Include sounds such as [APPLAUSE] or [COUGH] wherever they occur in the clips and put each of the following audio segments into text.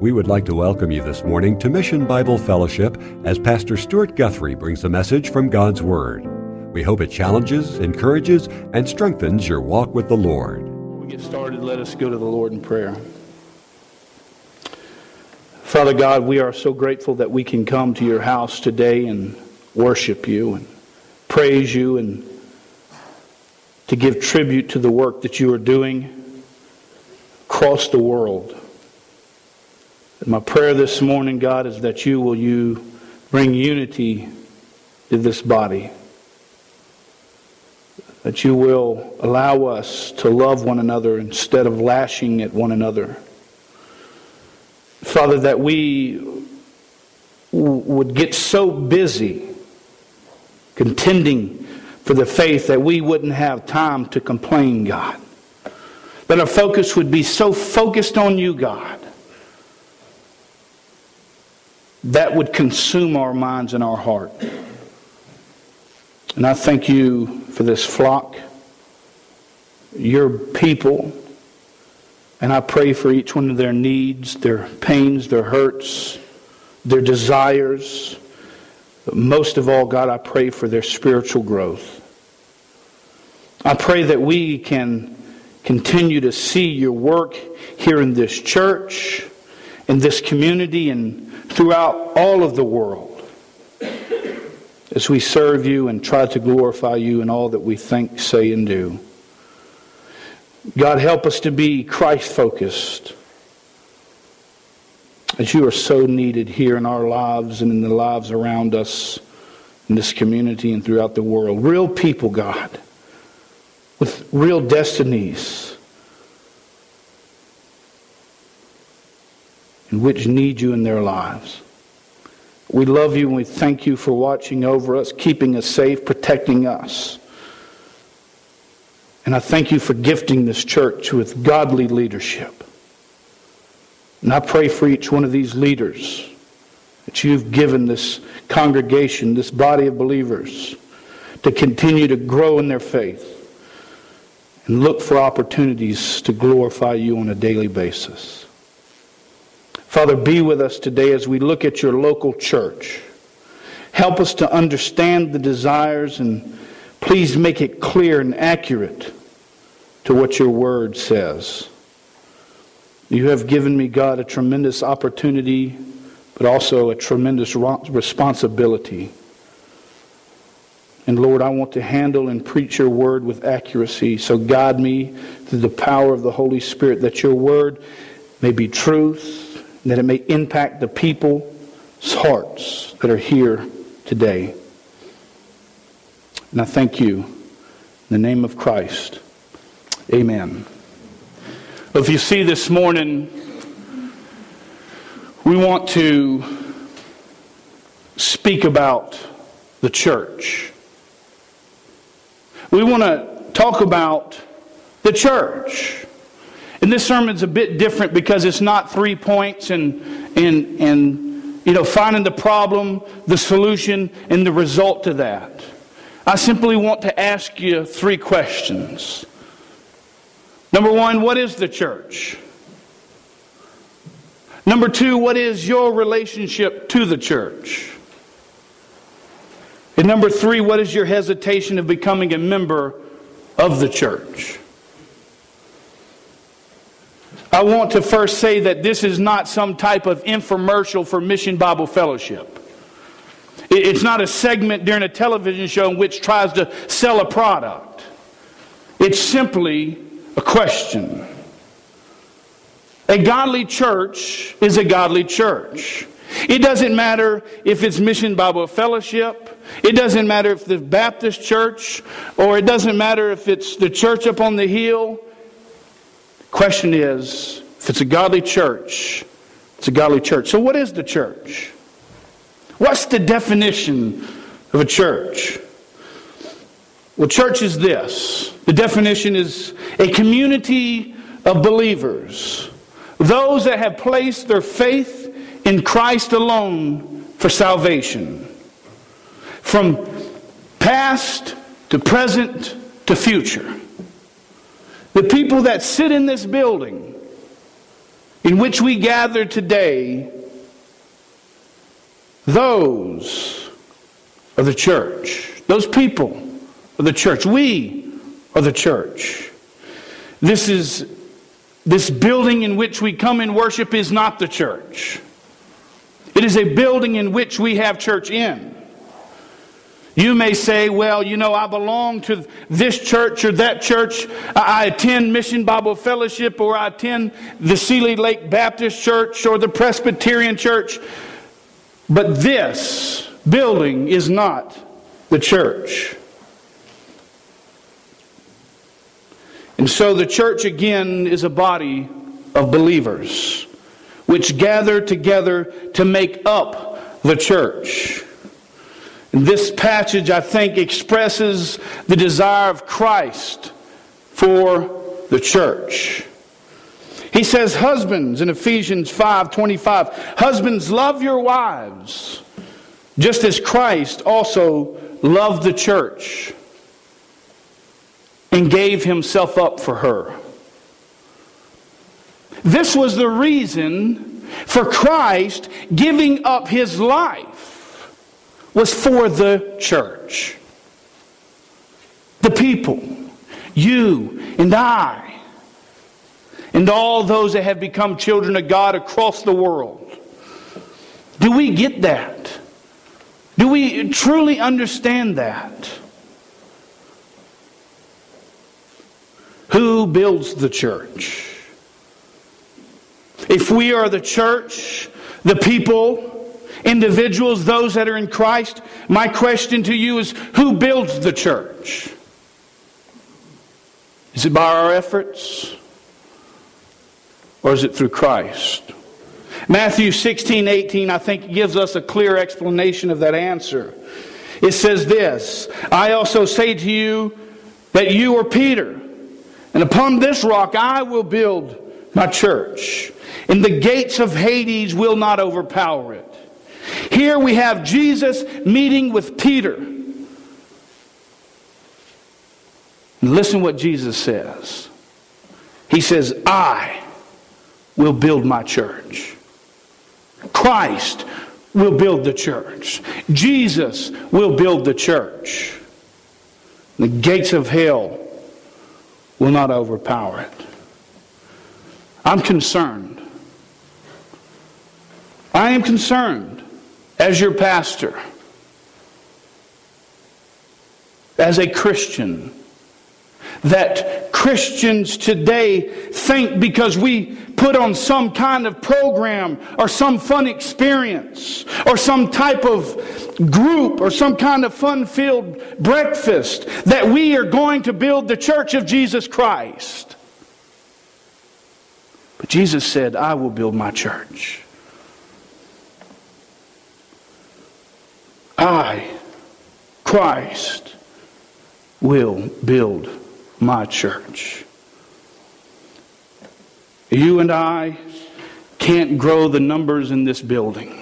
We would like to welcome you this morning to Mission Bible Fellowship as Pastor Stuart Guthrie brings a message from God's Word. We hope it challenges, encourages, and strengthens your walk with the Lord. We get started, let us go to the Lord in prayer. Father God, we are so grateful that we can come to your house today and worship you and praise you and to give tribute to the work that you are doing across the world. My prayer this morning, God, is that you will you bring unity to this body. That you will allow us to love one another instead of lashing at one another. Father, that we would get so busy contending for the faith that we wouldn't have time to complain, God. That our focus would be so focused on you, God, that would consume our minds and our heart. And I thank you for this flock, your people, and I pray for each one of their needs, their pains, their hurts, their desires. But most of all, God, I pray for their spiritual growth. I pray that we can continue to see your work here in this church, in this community, and throughout all of the world as we serve you and try to glorify you in all that we think, say, and do. God, help us to be Christ focused as you are so needed here in our lives and in the lives around us in this community and throughout the world. Real people, God, with real destinies and which need you in their lives. We love you and we thank you for watching over us, keeping us safe, protecting us. And I thank you for gifting this church with godly leadership. And I pray for each one of these leaders that you've given this congregation, this body of believers, to continue to grow in their faith and look for opportunities to glorify you on a daily basis. Father, be with us today as we look at your local church. Help us to understand the desires and please make it clear and accurate to what your word says. You have given me, God, a tremendous opportunity, but also a tremendous responsibility. And Lord, I want to handle and preach your word with accuracy. So guide me through the power of the Holy Spirit that your word may be truth that it may impact the people's hearts that are here today. And I thank you in the name of Christ. Amen. If you see this morning, we want to speak about the church. We want to talk about the church. And this sermon's a bit different because it's not three points and, and, and you know, finding the problem, the solution, and the result to that. I simply want to ask you three questions. Number one, what is the church? Number two, what is your relationship to the church? And number three, what is your hesitation of becoming a member of the church? I want to first say that this is not some type of infomercial for Mission Bible Fellowship. It's not a segment during a television show in which tries to sell a product. It's simply a question. A godly church is a godly church. It doesn't matter if it's Mission Bible Fellowship. It doesn't matter if it's Baptist church or it doesn't matter if it's the church up on the hill. Question is, if it's a godly church, it's a godly church. So, what is the church? What's the definition of a church? Well, church is this the definition is a community of believers, those that have placed their faith in Christ alone for salvation. From past to present to future. The people that sit in this building, in which we gather today, those are the church. Those people are the church. We are the church. This is this building in which we come and worship is not the church. It is a building in which we have church in. You may say, well, you know, I belong to this church or that church. I attend Mission Bible Fellowship or I attend the Seeley Lake Baptist Church or the Presbyterian Church. But this building is not the church. And so the church again is a body of believers which gather together to make up the church. This passage, I think, expresses the desire of Christ for the church. He says, Husbands in Ephesians 5 25, Husbands, love your wives, just as Christ also loved the church and gave himself up for her. This was the reason for Christ giving up his life was for the church. The people, you and I, and all those that have become children of God across the world. Do we get that? Do we truly understand that? Who builds the church? If we are the church, the people, individuals, those that are in Christ, my question to you is who builds the church? Is it by our efforts? Or is it through Christ? Matthew 16, 18, I think, gives us a clear explanation of that answer. It says this I also say to you that you are Peter, and upon this rock I will build my church, and the gates of Hades will not overpower it. Here we have Jesus meeting with Peter. Listen what Jesus says. He says, I will build my church. Christ will build the church. Jesus will build the church. The gates of hell will not overpower it. I'm concerned. I am concerned as your pastor, as a Christian, that Christians today think because we put on some kind of program or some fun experience or some type of group or some kind of fun filled breakfast that we are going to build the church of Jesus Christ. But Jesus said, I will build my church. I, Christ, will build my church. You and I can't grow the numbers in this building.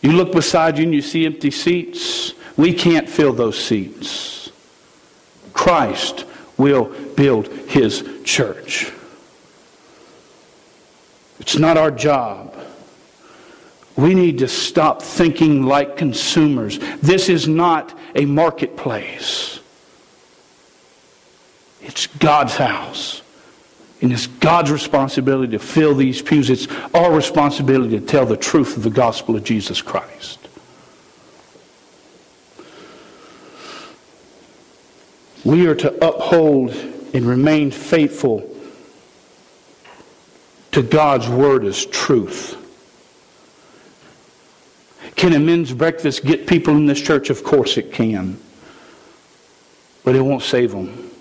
You look beside you and you see empty seats. We can't fill those seats. Christ will build his church. It's not our job we need to stop thinking like consumers. This is not a marketplace. It's God's house. And it's God's responsibility to fill these pews. It's our responsibility to tell the truth of the gospel of Jesus Christ. We are to uphold and remain faithful to God's word as truth. Can a men's breakfast get people in this church? Of course it can. But it won't save them.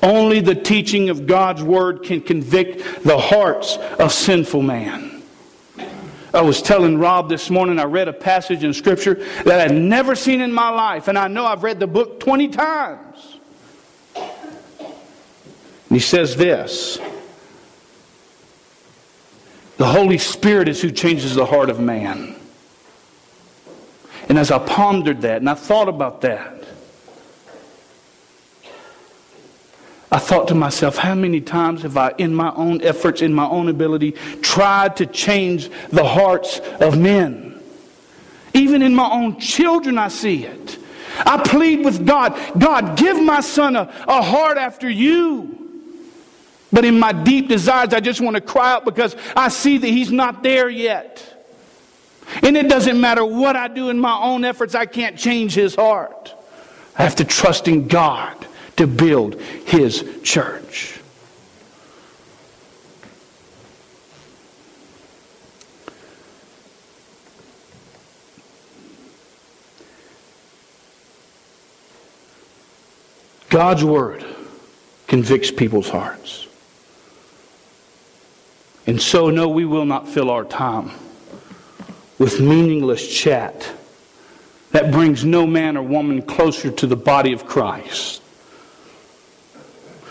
Only the teaching of God's word can convict the hearts of sinful man. I was telling Rob this morning, I read a passage in Scripture that I'd never seen in my life, and I know I've read the book 20 times. And he says this The Holy Spirit is who changes the heart of man. And as I pondered that and I thought about that, I thought to myself, how many times have I, in my own efforts, in my own ability, tried to change the hearts of men? Even in my own children, I see it. I plead with God, God, give my son a, a heart after you. But in my deep desires, I just want to cry out because I see that he's not there yet. And it doesn't matter what I do in my own efforts, I can't change his heart. I have to trust in God to build his church. God's word convicts people's hearts. And so, no, we will not fill our time with meaningless chat that brings no man or woman closer to the body of Christ.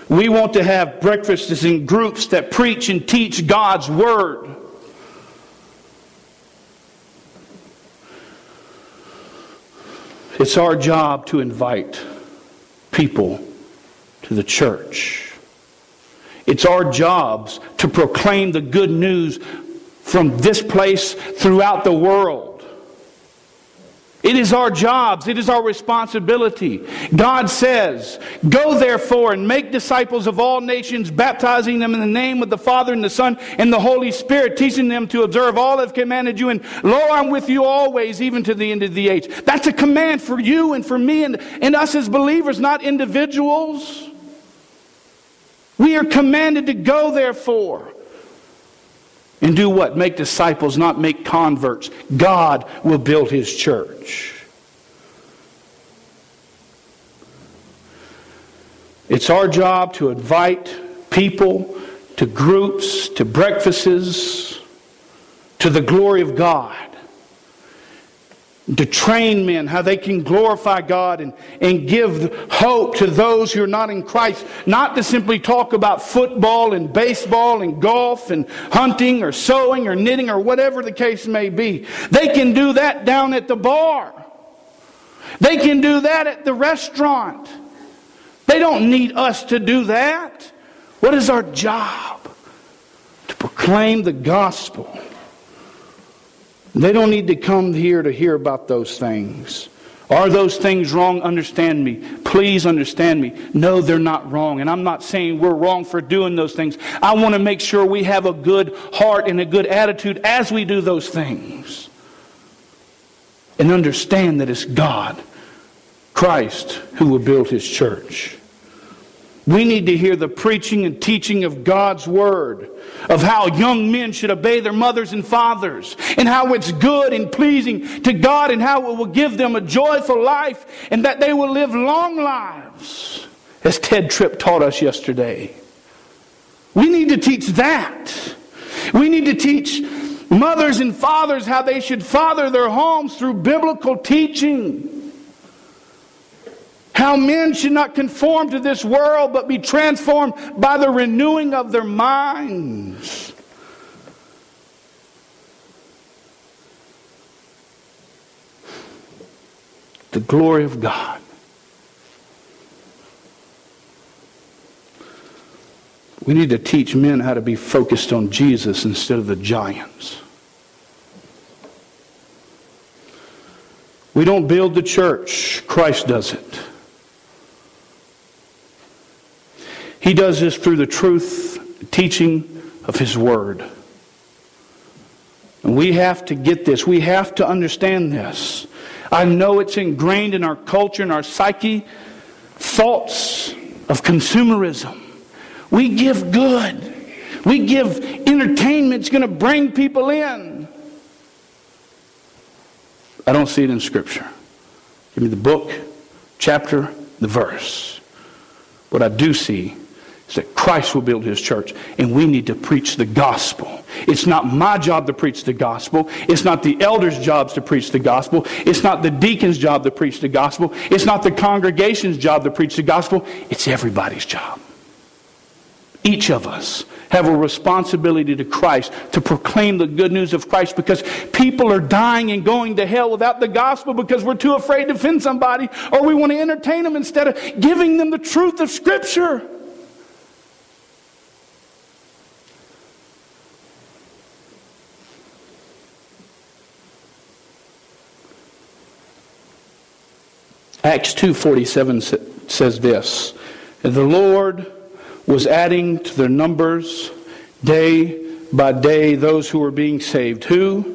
We want to have breakfasts in groups that preach and teach God's Word. It's our job to invite people to the church. It's our jobs to proclaim the good news from this place throughout the world. It is our jobs. It is our responsibility. God says, Go therefore and make disciples of all nations, baptizing them in the name of the Father and the Son and the Holy Spirit, teaching them to observe all I've commanded you. And lo, I'm with you always, even to the end of the age. That's a command for you and for me and, and us as believers, not individuals. We are commanded to go therefore. And do what? Make disciples, not make converts. God will build his church. It's our job to invite people to groups, to breakfasts, to the glory of God to train men how they can glorify God and, and give hope to those who are not in Christ. Not to simply talk about football and baseball and golf and hunting or sewing or knitting or whatever the case may be. They can do that down at the bar. They can do that at the restaurant. They don't need us to do that. What is our job? To proclaim the gospel they don't need to come here to hear about those things. Are those things wrong? Understand me. Please understand me. No, they're not wrong. And I'm not saying we're wrong for doing those things. I want to make sure we have a good heart and a good attitude as we do those things. And understand that it's God, Christ, who will build his church. We need to hear the preaching and teaching of God's Word, of how young men should obey their mothers and fathers, and how it's good and pleasing to God, and how it will give them a joyful life, and that they will live long lives, as Tedd Tripp taught us yesterday. We need to teach that. We need to teach mothers and fathers how they should father their homes through biblical teaching. How men should not conform to this world, but be transformed by the renewing of their minds. The glory of God. We need to teach men how to be focused on Jesus instead of the giants. We don't build the church, Christ does it. He does this through the truth, teaching of His Word. And we have to get this. We have to understand this. I know it's ingrained in our culture and our psyche thoughts of consumerism. We give good. We give entertainment. It's going to bring people in. I don't see it in Scripture. Give me the book, chapter, the verse. What I do see is that Christ will build his church, and we need to preach the gospel. It's not my job to preach the gospel. It's not the elders' jobs to preach the gospel. It's not the deacon's job to preach the gospel. It's not the congregation's job to preach the gospel. It's everybody's job. Each of us have a responsibility to Christ to proclaim the good news of Christ because people are dying and going to hell without the gospel because we're too afraid to offend somebody or we want to entertain them instead of giving them the truth of Scripture. Acts 2:47 says this, "The Lord was adding to their numbers day by day those who were being saved." Who?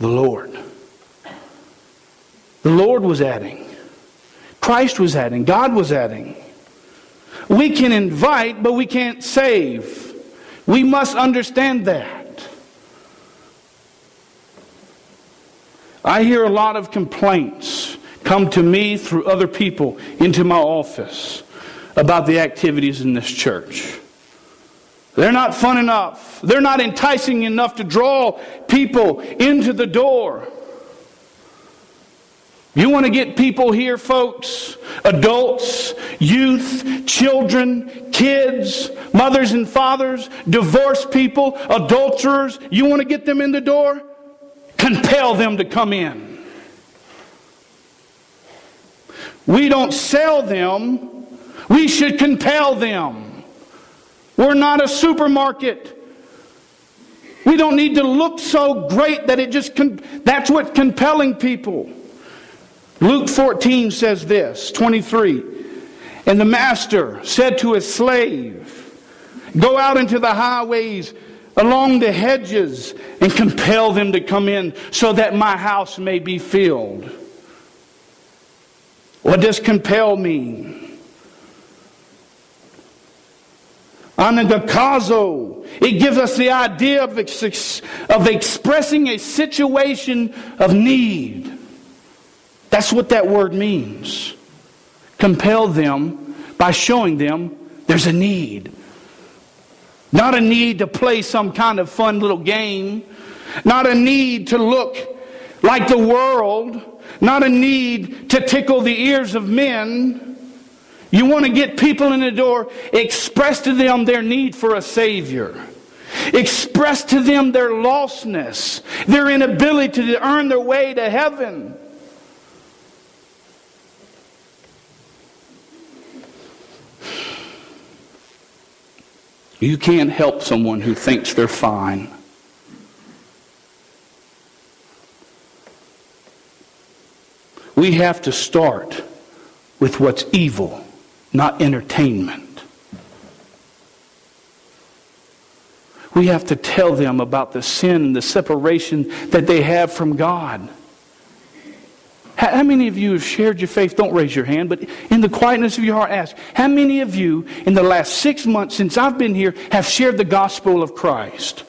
The Lord. The Lord was adding. Christ was adding. God was adding. We can invite, but we can't save. We must understand that. I hear a lot of complaints come to me through other people into my office about the activities in this church. They're not fun enough. They're not enticing enough to draw people into the door. You want to get people here, folks? Adults, youth, children, kids, mothers and fathers, divorced people, adulterers. You want to get them in the door? Compel them to come in. We don't sell them, we should compel them. We're not a supermarket. We don't need to look so great that it just, that's what compelling people. Luke 14 says this 23. And the master said to his slave, Go out into the highways along the hedges and compel them to come in so that my house may be filled. What does compel mean? Anagakazo. It gives us the idea of, ex- of expressing a situation of need. That's what that word means. Compel them by showing them there's a need. Not a need to play some kind of fun little game. Not a need to look like the world. Not a need to tickle the ears of men. You want to get people in the door, express to them their need for a Savior. Express to them their lostness, their inability to earn their way to heaven. You can't help someone who thinks they're fine. We have to start with what's evil, not entertainment. We have to tell them about the sin the separation that they have from God. How many of you have shared your faith? Don't raise your hand, but in the quietness of your heart, ask. How many of you in the last six months since I've been here have shared the gospel of Christ?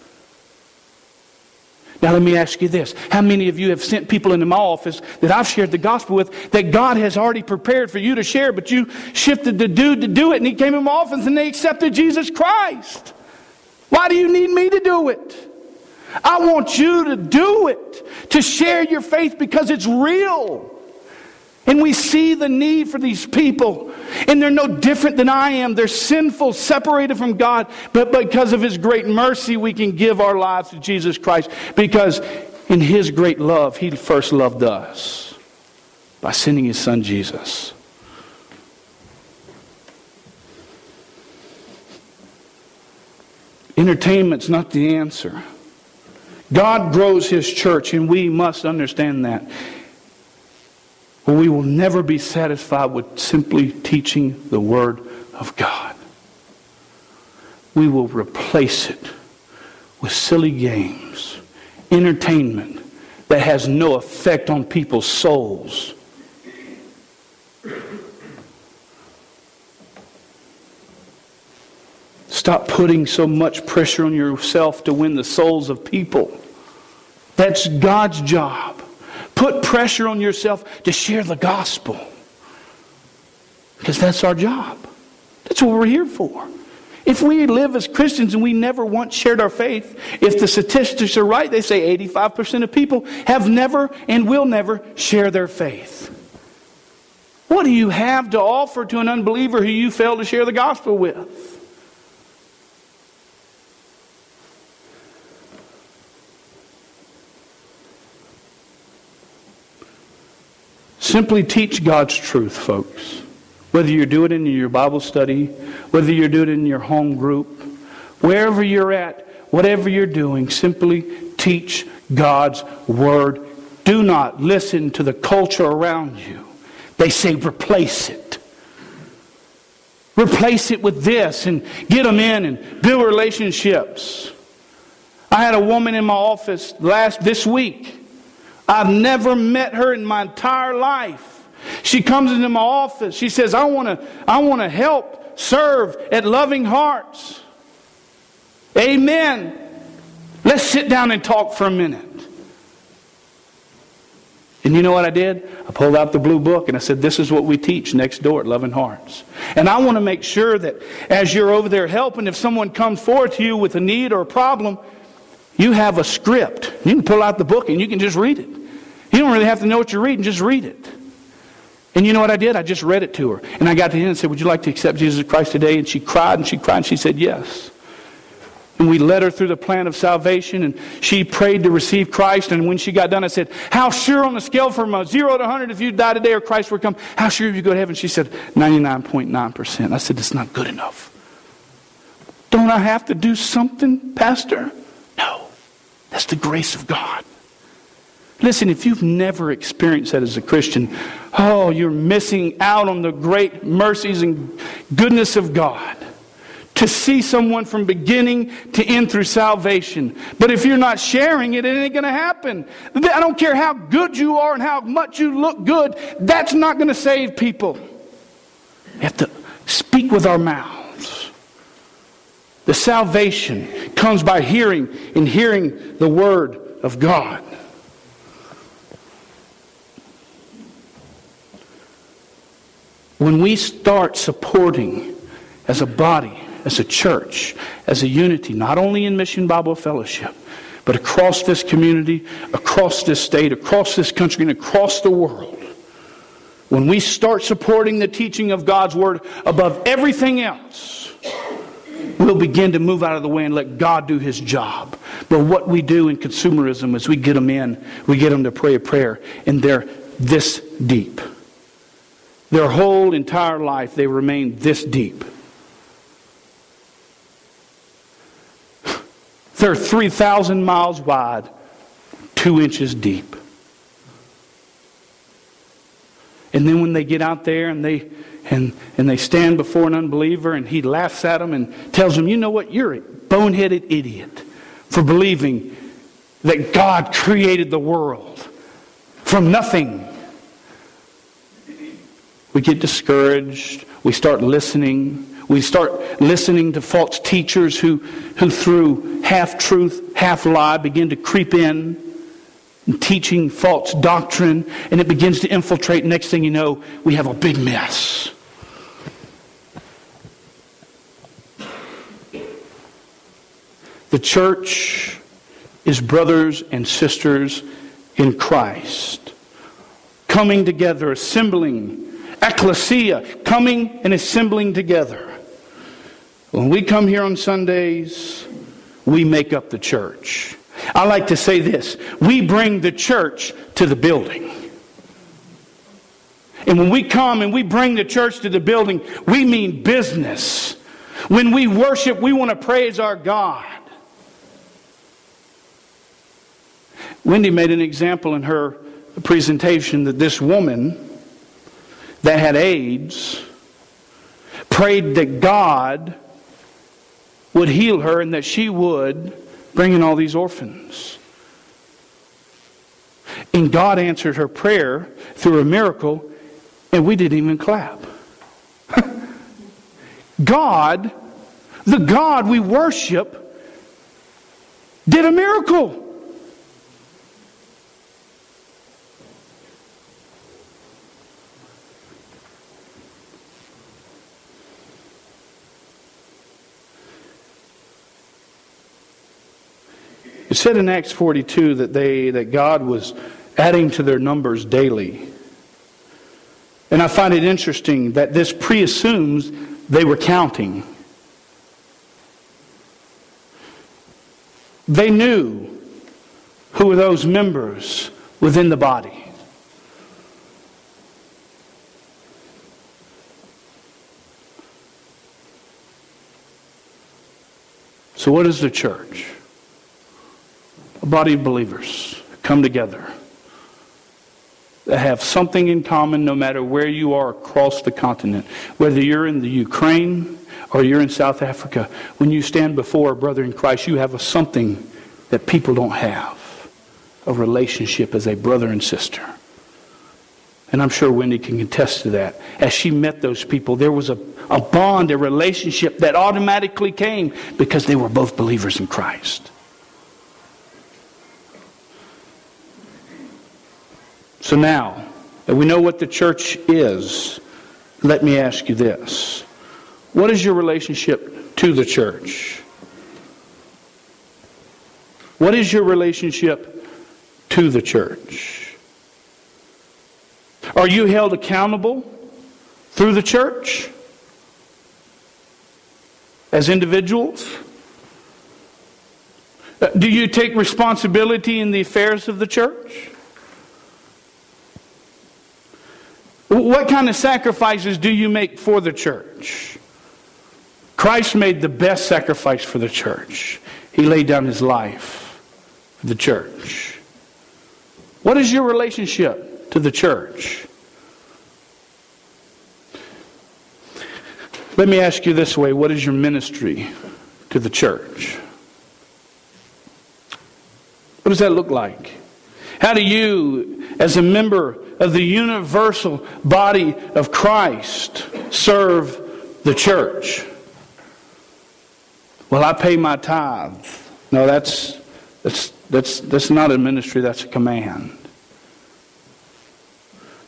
Now, let me ask you this. How many of you have sent people into my office that I've shared the gospel with that God has already prepared for you to share, but you shifted the dude to do it and he came in my office and they accepted Jesus Christ? Why do you need me to do it? I want you to do it, to share your faith because it's real. And we see the need for these people. And they're no different than I am. They're sinful, separated from God. But because of His great mercy, we can give our lives to Jesus Christ. Because in His great love, He first loved us by sending His Son Jesus. Entertainment's not the answer. God grows His church, and we must understand that. But we will never be satisfied with simply teaching the Word of God. We will replace it with silly games, entertainment that has no effect on people's souls. Stop putting so much pressure on yourself to win the souls of people. That's God's job. Put pressure on yourself to share the gospel. Because that's our job. That's what we're here for. If we live as Christians and we never once shared our faith, if the statistics are right, they say 85% of people have never and will never share their faith. What do you have to offer to an unbeliever who you fail to share the gospel with? Simply teach God's truth, folks. Whether you do it in your Bible study, whether you do it in your home group, wherever you're at, whatever you're doing, simply teach God's Word. Do not listen to the culture around you. They say replace it. Replace it with this and get them in and build relationships. I had a woman in my office last this week. I've never met her in my entire life. She comes into my office. She says, I want to I want to help serve at Loving Hearts. Amen. Let's sit down and talk for a minute. And you know what I did? I pulled out the blue book and I said, This is what we teach next door at Loving Hearts. And I want to make sure that as you're over there helping, if someone comes forward to you with a need or a problem, you have a script. You can pull out the book and you can just read it. You don't really have to know what you're reading, just read it. And you know what I did? I just read it to her. And I got to the end and said, Would you like to accept Jesus Christ today? And she cried and she cried and she said, Yes. And we led her through the plan of salvation, and she prayed to receive Christ. And when she got done, I said, How sure on the scale from uh, zero to 100 if you die today or Christ will come? How sure you go to heaven? She said, 99.9%. I said, That's not good enough. Don't I have to do something, Pastor? No. That's the grace of God. Listen, if you've never experienced that as a Christian, oh, you're missing out on the great mercies and goodness of God to see someone from beginning to end through salvation. But if you're not sharing it, it ain't going to happen. I don't care how good you are and how much you look good, that's not going to save people. We have to speak with our mouths. The salvation comes by hearing and hearing the word of God. When we start supporting as a body as a church, as a unity, not only in Mission Bible Fellowship, but across this community, across this state, across this country, and across the world. When we start supporting the teaching of God's Word above everything else, we'll begin to move out of the way and let God do His job. But what we do in consumerism is we get them in, we get them to pray a prayer, and they're this deep. Their whole entire life, they remain this deep. They're 3,000 miles wide, two inches deep. And then when they get out there and they and, and they stand before an unbeliever and he laughs at them and tells them, you know what, you're a boneheaded idiot for believing that God created the world from nothing. We get discouraged. We start listening. We start listening to false teachers who, who through half truth, half lie, begin to creep in and teaching false doctrine, and it begins to infiltrate. Next thing you know, we have a big mess. The church is brothers and sisters in Christ, coming together, assembling, ecclesia, coming and assembling together. When we come here on Sundays, we make up the church. I like to say this we bring the church to the building. And when we come and we bring the church to the building, we mean business. When we worship, we want to praise our God. Wendy made an example in her presentation that this woman that had AIDS prayed that God would heal her and that she would bring in all these orphans. And God answered her prayer through a miracle, and we didn't even clap. [LAUGHS] God, the God we worship, did a miracle. It said in Acts 42 that they that God was adding to their numbers daily. And I find it interesting that this preassumes they were counting. They knew who were those members within the body. So, what is the church? Body of believers come together. that have something in common no matter where you are across the continent. Whether you're in the Ukraine or you're in South Africa, when you stand before a brother in Christ, you have a something that people don't have a relationship as a brother and sister. And I'm sure Wendy can attest to that. As she met those people, there was a, a bond, a relationship that automatically came because they were both believers in Christ. So now that we know what the church is, let me ask you this. What is your relationship to the church? What is your relationship to the church? Are you held accountable through the church as individuals? Uh, do you take responsibility in the affairs of the church? What kind of sacrifices do you make for the church? Christ made the best sacrifice for the church. He laid down his life for the church. What is your relationship to the church? Let me ask you this way what is your ministry to the church? What does that look like? How do you, as a member of the universal body of Christ, serve the church? Well, I pay my tithe. No, that's, that's, that's, that's not a ministry, that's a command.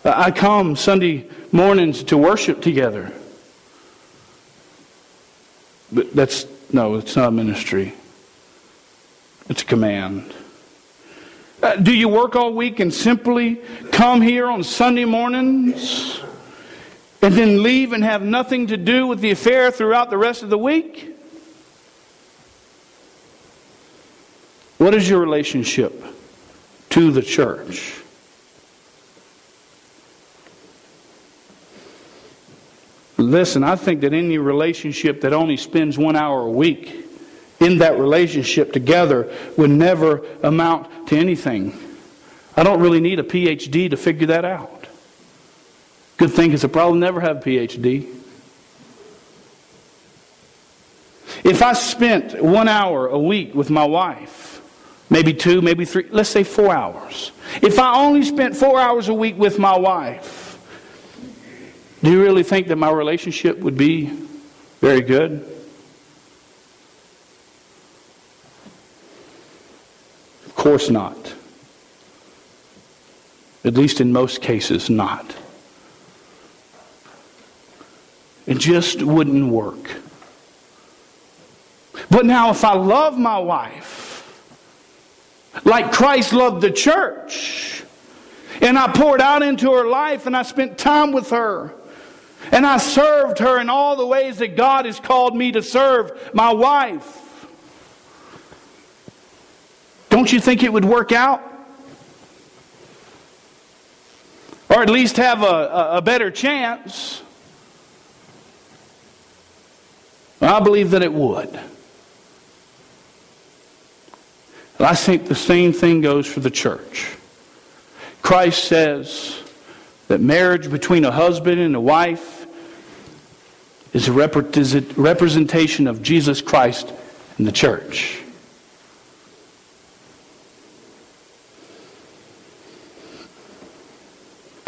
I come Sunday mornings to worship together. But that's, no, it's not a ministry. It's a command. Uh, do you work all week and simply come here on Sunday mornings and then leave and have nothing to do with the affair throughout the rest of the week? What is your relationship to the church? Listen, I think that any relationship that only spends one hour a week in that relationship together would never amount to anything. I don't really need a PhD to figure that out. Good thing is I probably never have a PhD. If I spent one hour a week with my wife, maybe two, maybe three, let's say four hours. If I only spent four hours a week with my wife, do you really think that my relationship would be very good? Course not. At least in most cases, not. It just wouldn't work. But now, if I love my wife, like Christ loved the church, and I poured out into her life and I spent time with her, and I served her in all the ways that God has called me to serve my wife. Don't you think it would work out? Or at least have a, a better chance? I believe that it would. I think the same thing goes for the church. Christ says, that marriage between a husband and a wife is a representation of Jesus Christ and the church.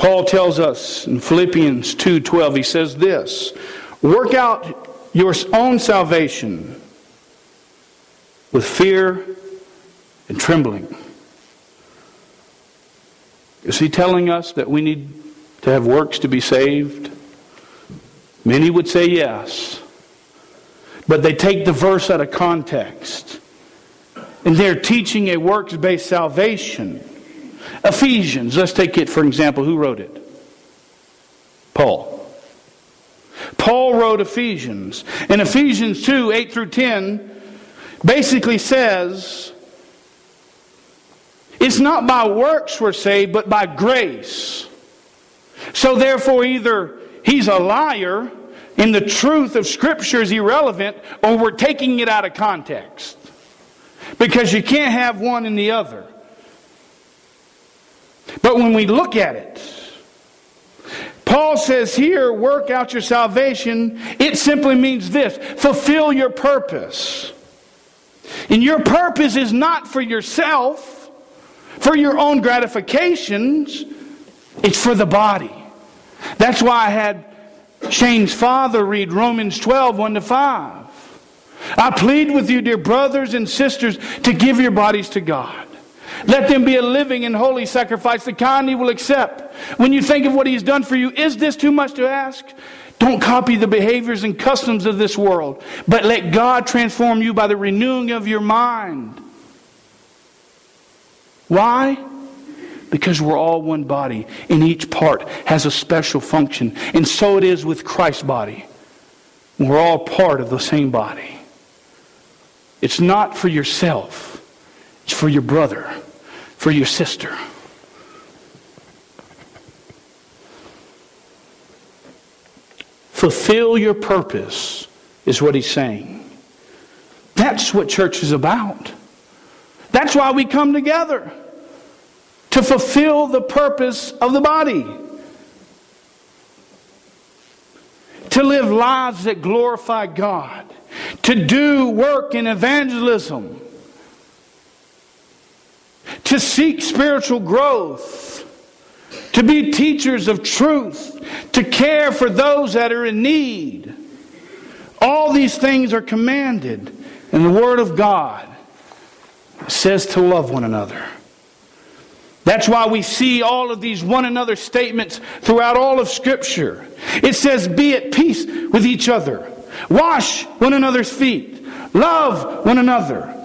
Paul tells us in Philippians 2:12 he says this, work out your own salvation with fear and trembling. Is he telling us that we need to have works to be saved? Many would say yes. But they take the verse out of context. And they're teaching a works based salvation. Ephesians, let's take it for example. Who wrote it? Paul. Paul wrote Ephesians. And Ephesians 2 8 through 10 basically says it's not by works we're saved, but by grace. So therefore, either he's a liar and the truth of Scripture is irrelevant, or we're taking it out of context. Because you can't have one and the other. But when we look at it, Paul says here, work out your salvation. It simply means this fulfill your purpose. And your purpose is not for yourself, for your own gratifications, it's for the body. That's why I had Shane's father read Romans 12, 1 to 5. I plead with you, dear brothers and sisters, to give your bodies to God. Let them be a living and holy sacrifice, the kind He will accept. When you think of what he's done for you, is this too much to ask? Don't copy the behaviors and customs of this world, but let God transform you by the renewing of your mind. Why? Because we're all one body, and each part has a special function. And so it is with Christ's body. We're all part of the same body. It's not for yourself, it's for your brother, for your sister. Fulfill your purpose, is what he's saying. That's what church is about. That's why we come together to fulfill the purpose of the body. To live lives that glorify God, to do work in evangelism, to seek spiritual growth to be teachers of truth, to care for those that are in need. All these things are commanded in the Word of God. It says to love one another. That's why we see all of these one another statements throughout all of Scripture. It says, Be at peace with each other, wash one another's feet, love one another.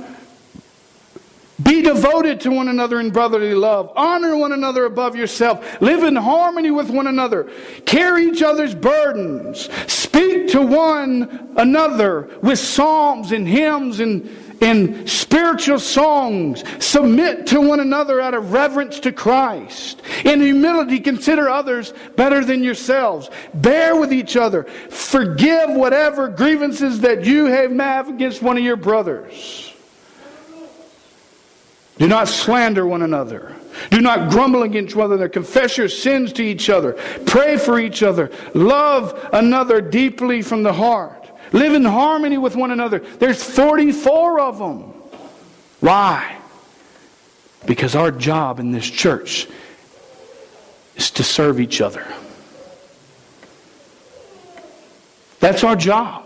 Be devoted to one another in brotherly love. Honor one another above yourself. Live in harmony with one another. Carry each other's burdens. Speak to one another with psalms and hymns and, and spiritual songs. Submit to one another out of reverence to Christ. In humility, consider others better than yourselves. Bear with each other. Forgive whatever grievances that you have against one of your brothers. Do not slander one another. Do not grumble against one another. Confess your sins to each other. Pray for each other. Love another deeply from the heart. Live in harmony with one another. There's 44 of them. Why? Because our job in this church is to serve each other. That's our job.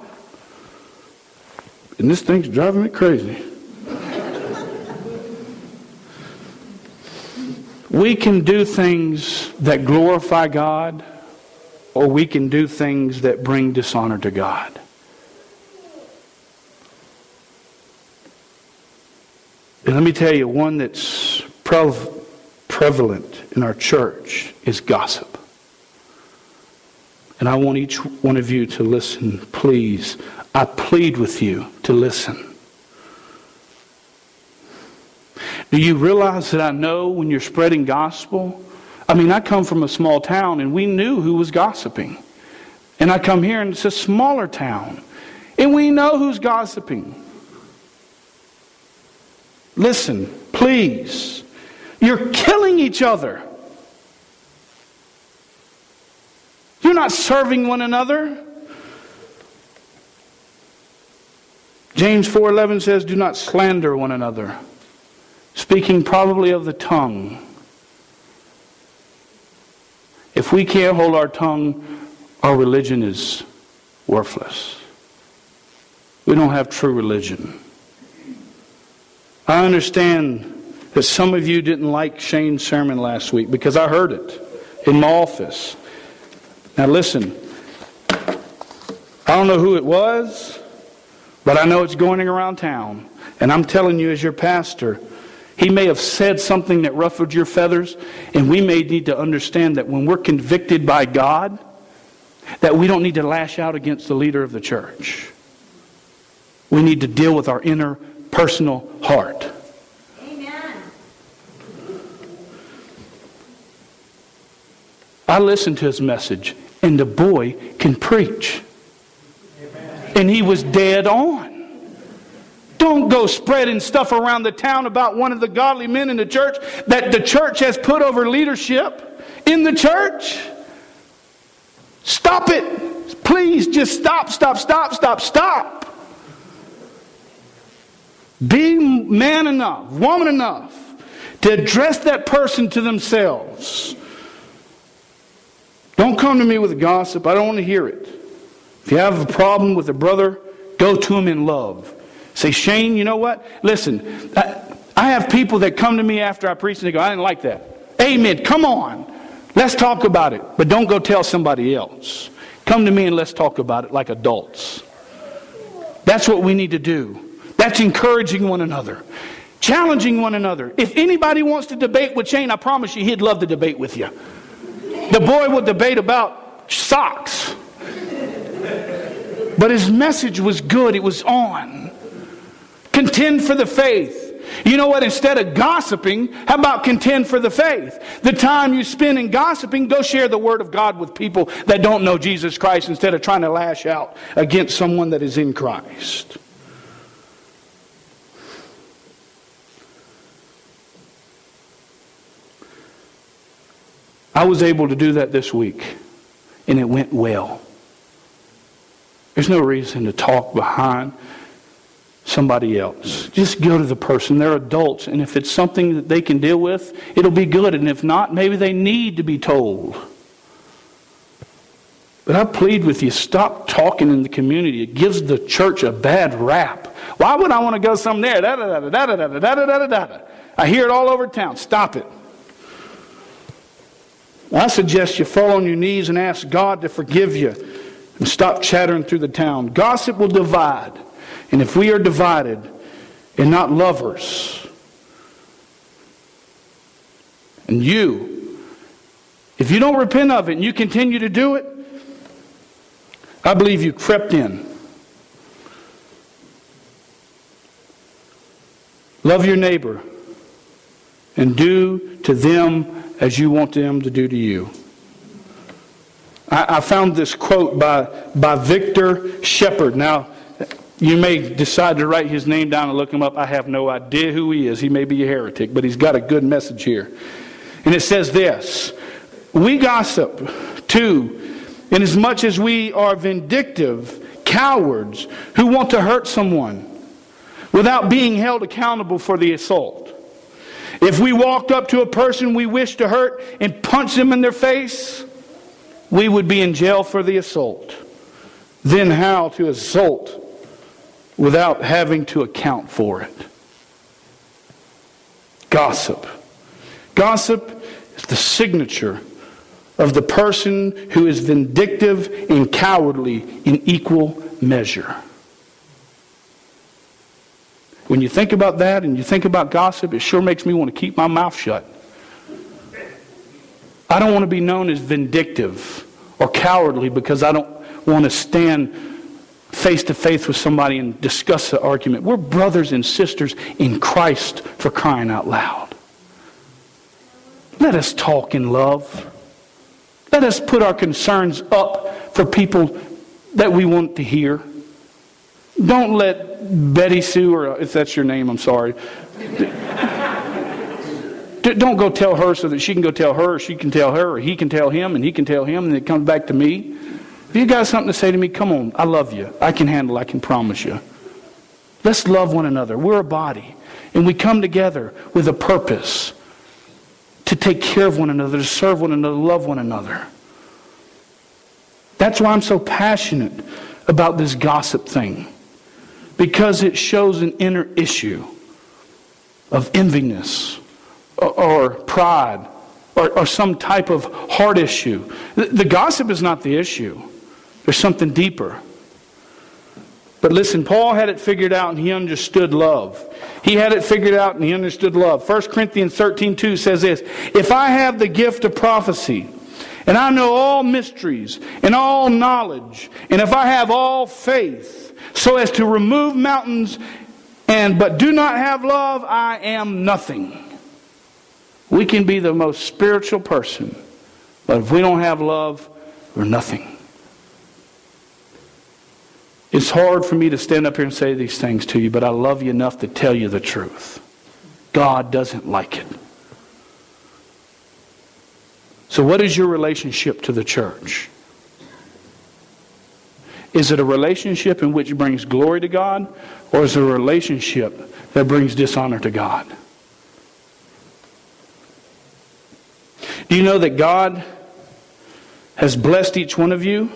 And this thing's driving me crazy. We can do things that glorify God, or we can do things that bring dishonor to God. And let me tell you, one that's prevalent in our church is gossip. And I want each one of you to listen, please. I plead with you to listen. Do you realize that I know when you're spreading gospel? I mean, I come from a small town and we knew who was gossiping. And I come here and it's a smaller town and we know who's gossiping. Listen, please. You're killing each other. You're not serving one another. James 4:11 says, "Do not slander one another." Speaking probably of the tongue. If we can't hold our tongue, our religion is worthless. We don't have true religion. I understand that some of you didn't like Shane's sermon last week because I heard it in my office. Now, listen, I don't know who it was, but I know it's going around town. And I'm telling you, as your pastor, he may have said something that ruffled your feathers, and we may need to understand that when we're convicted by God, that we don't need to lash out against the leader of the church. We need to deal with our inner personal heart. Amen. I listened to his message, and the boy can preach. Amen. And he was dead on. Don't go spreading stuff around the town about one of the godly men in the church that the church has put over leadership in the church. Stop it. Please just stop, stop, stop, stop, stop. Be man enough, woman enough to address that person to themselves. Don't come to me with gossip. I don't want to hear it. If you have a problem with a brother, go to him in love. Say, Shane, you know what? Listen, I, I have people that come to me after I preach and they go, I didn't like that. Amen. Come on. Let's talk about it. But don't go tell somebody else. Come to me and let's talk about it like adults. That's what we need to do. That's encouraging one another, challenging one another. If anybody wants to debate with Shane, I promise you he'd love to debate with you. The boy will debate about socks. But his message was good, it was on. Contend for the faith. You know what? Instead of gossiping, how about contend for the faith? The time you spend in gossiping, go share the Word of God with people that don't know Jesus Christ instead of trying to lash out against someone that is in Christ. I was able to do that this week, and it went well. There's no reason to talk behind somebody else. Just go to the person. They're adults, and if it's something that they can deal with, it'll be good. And if not, maybe they need to be told. But I plead with you stop talking in the community. It gives the church a bad rap. Why would I want to go somewhere there? Da, da, da, da, da, da, da, da, da, da. I hear it all over town. Stop it. I suggest you fall on your knees and ask God to forgive you and stop chattering through the town. Gossip will divide. And if we are divided and not lovers, and you, if you don't repent of it and you continue to do it, I believe you crept in. Love your neighbor and do to them as you want them to do to you. I, I found this quote by, by Victor Shepherd. Now, you may decide to write his name down and look him up. I have no idea who he is. He may be a heretic, but he's got a good message here. And it says this We gossip too, inasmuch as we are vindictive, cowards who want to hurt someone without being held accountable for the assault. If we walked up to a person we wish to hurt and punched them in their face, we would be in jail for the assault. Then, how to assault without having to account for it? Gossip. Gossip is the signature of the person who is vindictive and cowardly in equal measure. When you think about that and you think about gossip, it sure makes me want to keep my mouth shut. I don't want to be known as vindictive or cowardly because I don't want to stand face to face with somebody and discuss the argument. We're brothers and sisters in Christ for crying out loud. Let us talk in love. Let us put our concerns up for people that we want to hear. Don't let Betty Sue, or if that's your name, I'm sorry. Don't go tell her so that she can go tell her, or she can tell her, or he can tell him, and he can tell him, and it comes back to me. If you got something to say to me, come on. I love you. I can handle I can promise you. Let's love one another. We're a body. And we come together with a purpose to take care of one another, to serve one another, love one another. That's why I'm so passionate about this gossip thing because it shows an inner issue of enviness or, pride or, or, some type of heart issue. The gossip is not the issue, there's something deeper. But listen, Paul had it figured out and he understood love. He had it figured out and he understood love. 1 Corinthians 13 2 says this If I have the gift of prophecy, and I know all mysteries and all knowledge, and if I have all faith, so as to remove mountains and but do not have love, I am nothing. We can be the most spiritual person, but if we don't have love, we're nothing. It's hard for me to stand up here and say these things to you, but I love you enough to tell you the truth. God doesn't like it. So, what is your relationship to the church? Is it a relationship in which it brings glory to God, or is it a relationship that brings dishonor to God? Do you know that God has blessed each one of you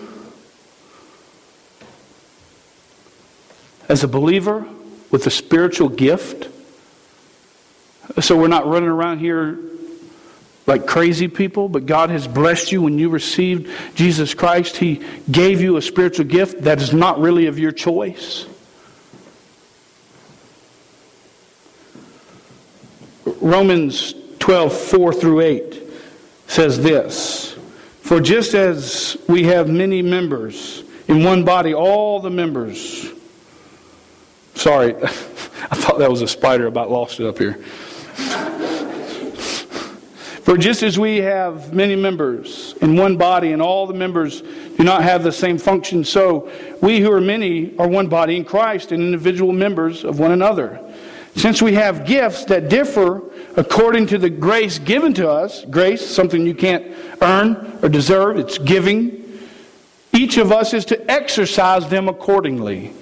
as a believer with a spiritual gift? So we're not running around here like crazy people, but God has blessed you when you received Jesus Christ. He gave you a spiritual gift that is not really of your choice. Romans 12, 4 through 8 says this For just as we have many members in one body, all the members. Sorry, [LAUGHS] I thought that was a spider, about lost it up here. For just as we have many members in one body, and all the members do not have the same function, so we who are many are one body in Christ and individual members of one another. Since we have gifts that differ according to the grace given to us, grace, something you can't earn or deserve, it's giving, each of us is to exercise them accordingly.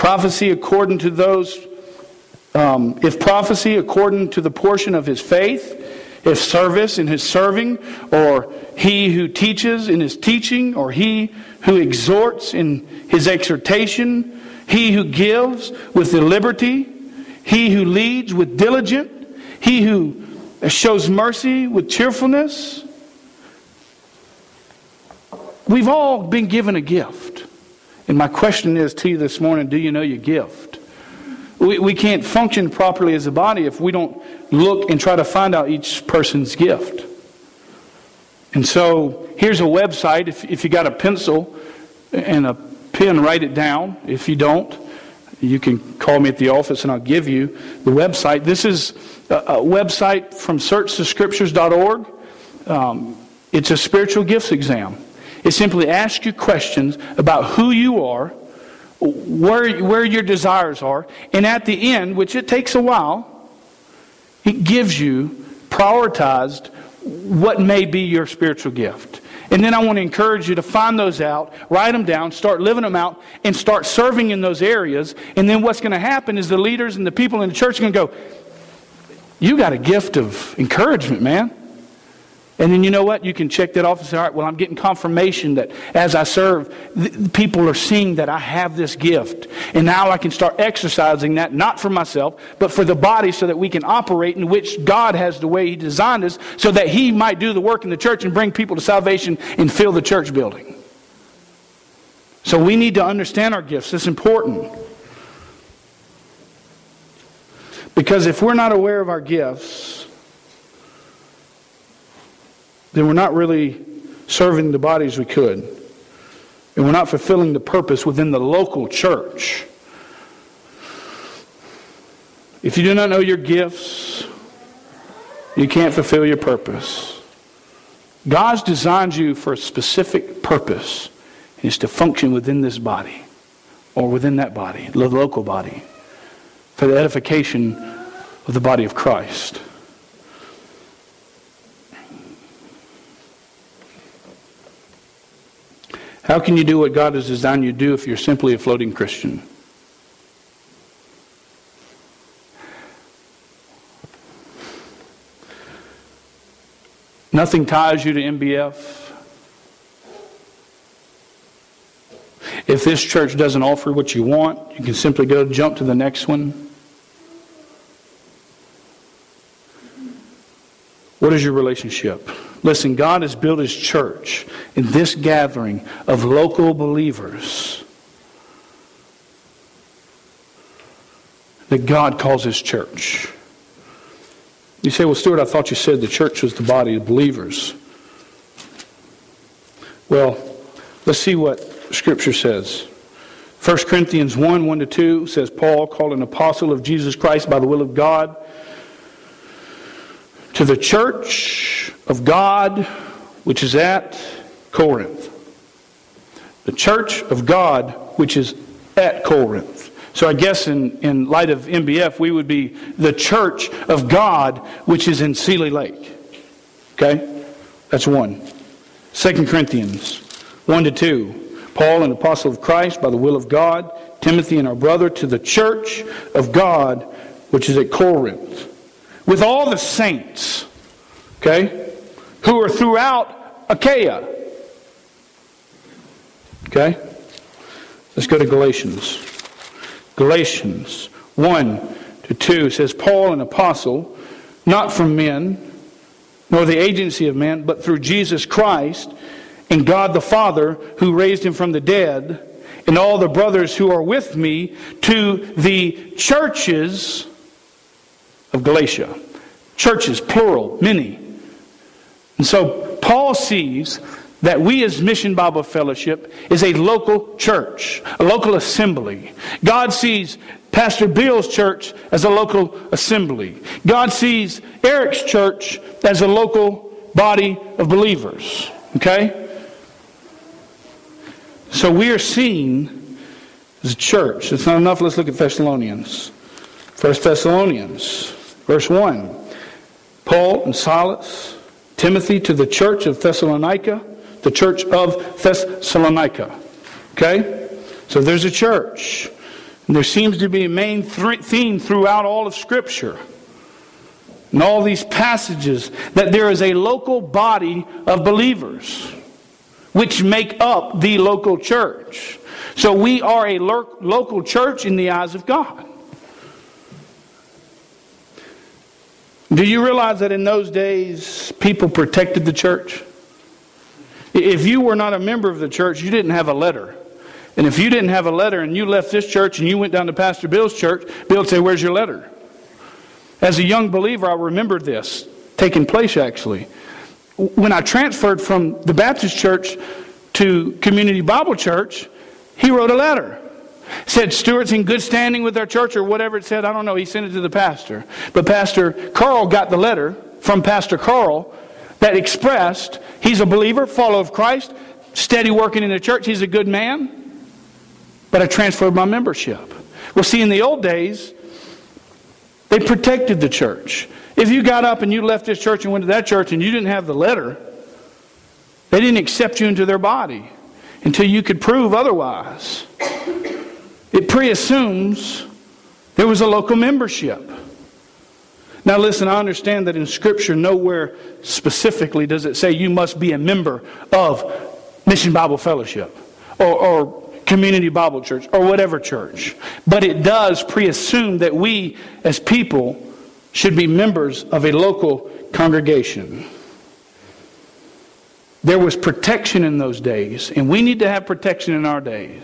Prophecy according to those, um, if prophecy according to the portion of his faith, if service in his serving, or he who teaches in his teaching, or he who exhorts in his exhortation, he who gives with the liberty, he who leads with diligence, he who shows mercy with cheerfulness. We've all been given a gift. And my question is to you this morning do you know your gift? We, we can't function properly as a body if we don't look and try to find out each person's gift. And so here's a website. If, if you got a pencil and a pen, write it down. If you don't, you can call me at the office and I'll give you the website. This is a, a website from searchthescriptures.org. Um, it's a spiritual gifts exam. It simply asks you questions about who you are, where, where your desires are, and at the end, which it takes a while, it gives you prioritized what may be your spiritual gift. And then I want to encourage you to find those out, write them down, start living them out, and start serving in those areas. And then what's going to happen is the leaders and the people in the church are going to go, You got a gift of encouragement, man. And then you know what? You can check that off and say, all right, well, I'm getting confirmation that as I serve, th- people are seeing that I have this gift. And now I can start exercising that, not for myself, but for the body so that we can operate in which God has the way He designed us so that He might do the work in the church and bring people to salvation and fill the church building. So we need to understand our gifts. It's important. Because if we're not aware of our gifts, then we're not really serving the bodies we could. And we're not fulfilling the purpose within the local church. If you do not know your gifts, you can't fulfill your purpose. God's designed you for a specific purpose, and it's to function within this body or within that body, the local body, for the edification of the body of Christ. How can you do what God has designed you to do if you're simply a floating Christian? Nothing ties you to MBF. If this church doesn't offer what you want, you can simply go jump to the next one. What is your relationship? Listen, God has built his church in this gathering of local believers that God calls his church. You say, well, Stuart, I thought you said the church was the body of believers. Well, let's see what Scripture says. 1 Corinthians 1 1 to 2 says, Paul, called an apostle of Jesus Christ by the will of God, to the church of God which is at Corinth. The church of God which is at Corinth. So I guess in, in light of MBF, we would be the church of God which is in Seeley Lake. Okay? That's one. 2 Corinthians 1 to 2. Paul, an apostle of Christ by the will of God, Timothy, and our brother, to the church of God which is at Corinth, with all the saints, okay, who are throughout Achaia. Okay? Let's go to Galatians. Galatians 1 to 2 says, Paul, an apostle, not from men, nor the agency of men, but through Jesus Christ and God the Father, who raised him from the dead, and all the brothers who are with me, to the churches of Galatia. Churches, plural, many. And so Paul sees that we as Mission Bible Fellowship is a local church, a local assembly. God sees Pastor Bill's church as a local assembly. God sees Eric's church as a local body of believers. Okay? So we are seen as a church. It's not enough. Let's look at Thessalonians. First Thessalonians, verse 1. Paul and Silas, Timothy to the church of Thessalonica the church of Thessalonica. Okay? So there's a church. And there seems to be a main theme throughout all of Scripture. And all these passages that there is a local body of believers which make up the local church. So we are a lo- local church in the eyes of God. Do you realize that in those days people protected the church? If you were not a member of the church, you didn't have a letter. And if you didn't have a letter and you left this church and you went down to Pastor Bill's church, Bill would say, Where's your letter? As a young believer, I remembered this taking place actually. When I transferred from the Baptist church to Community Bible Church, he wrote a letter. Said Stuart's in good standing with our church or whatever it said. I don't know. He sent it to the pastor. But Pastor Carl got the letter from Pastor Carl that expressed he's a believer, follower of Christ, steady working in the church, he's a good man, but I transferred my membership. Well, see, in the old days, they protected the church. If you got up and you left this church and went to that church and you didn't have the letter, they didn't accept you into their body until you could prove otherwise. It preassumes there was a local membership. Now, listen, I understand that in Scripture, nowhere specifically does it say you must be a member of Mission Bible Fellowship or, or, Community Bible Church or whatever church. But it does preassume that we as people should be members of a local congregation. There was protection in those days, and we need to have protection in our days.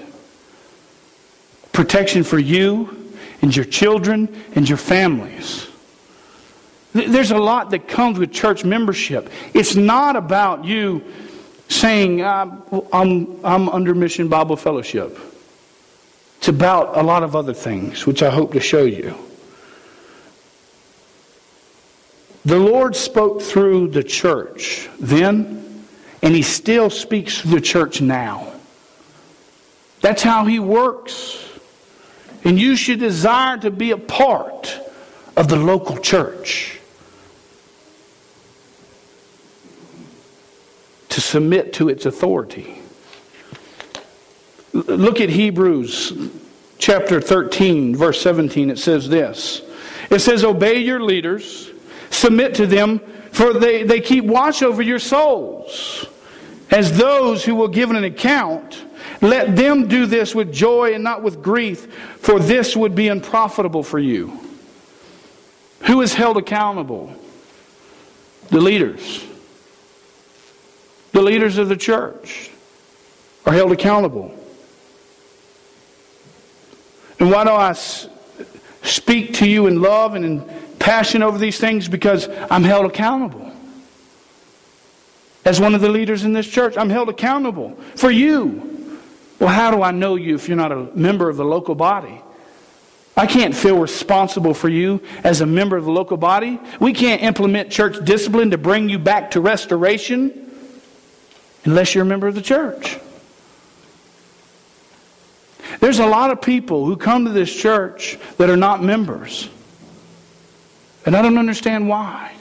Protection for you and your children and your families. There's a lot that comes with church membership. It's not about you saying, uh, I'm, I'm under Mission Bible Fellowship. It's about a lot of other things, which I hope to show you. The Lord spoke through the church then, and He still speaks through the church now. That's how He works. And you should desire to be a part of the local church. to submit to its authority. Look at Hebrews chapter 13, verse 17. It says this It says, Obey your leaders, submit to them, for they, they keep watch over your souls. As those who will give an account, let them do this with joy and not with grief, for this would be unprofitable for you. Who is held accountable? The leaders. The leaders of the church are held accountable. And why do I speak to you in love and in passion over these things? Because I'm held accountable. As one of the leaders in this church, I'm held accountable for you. Well, how do I know you if you're not a member of the local body? I can't feel responsible for you as a member of the local body. We can't implement church discipline to bring you back to restoration unless you're a member of the church. There's a lot of people who come to this church that are not members. And I don't understand why.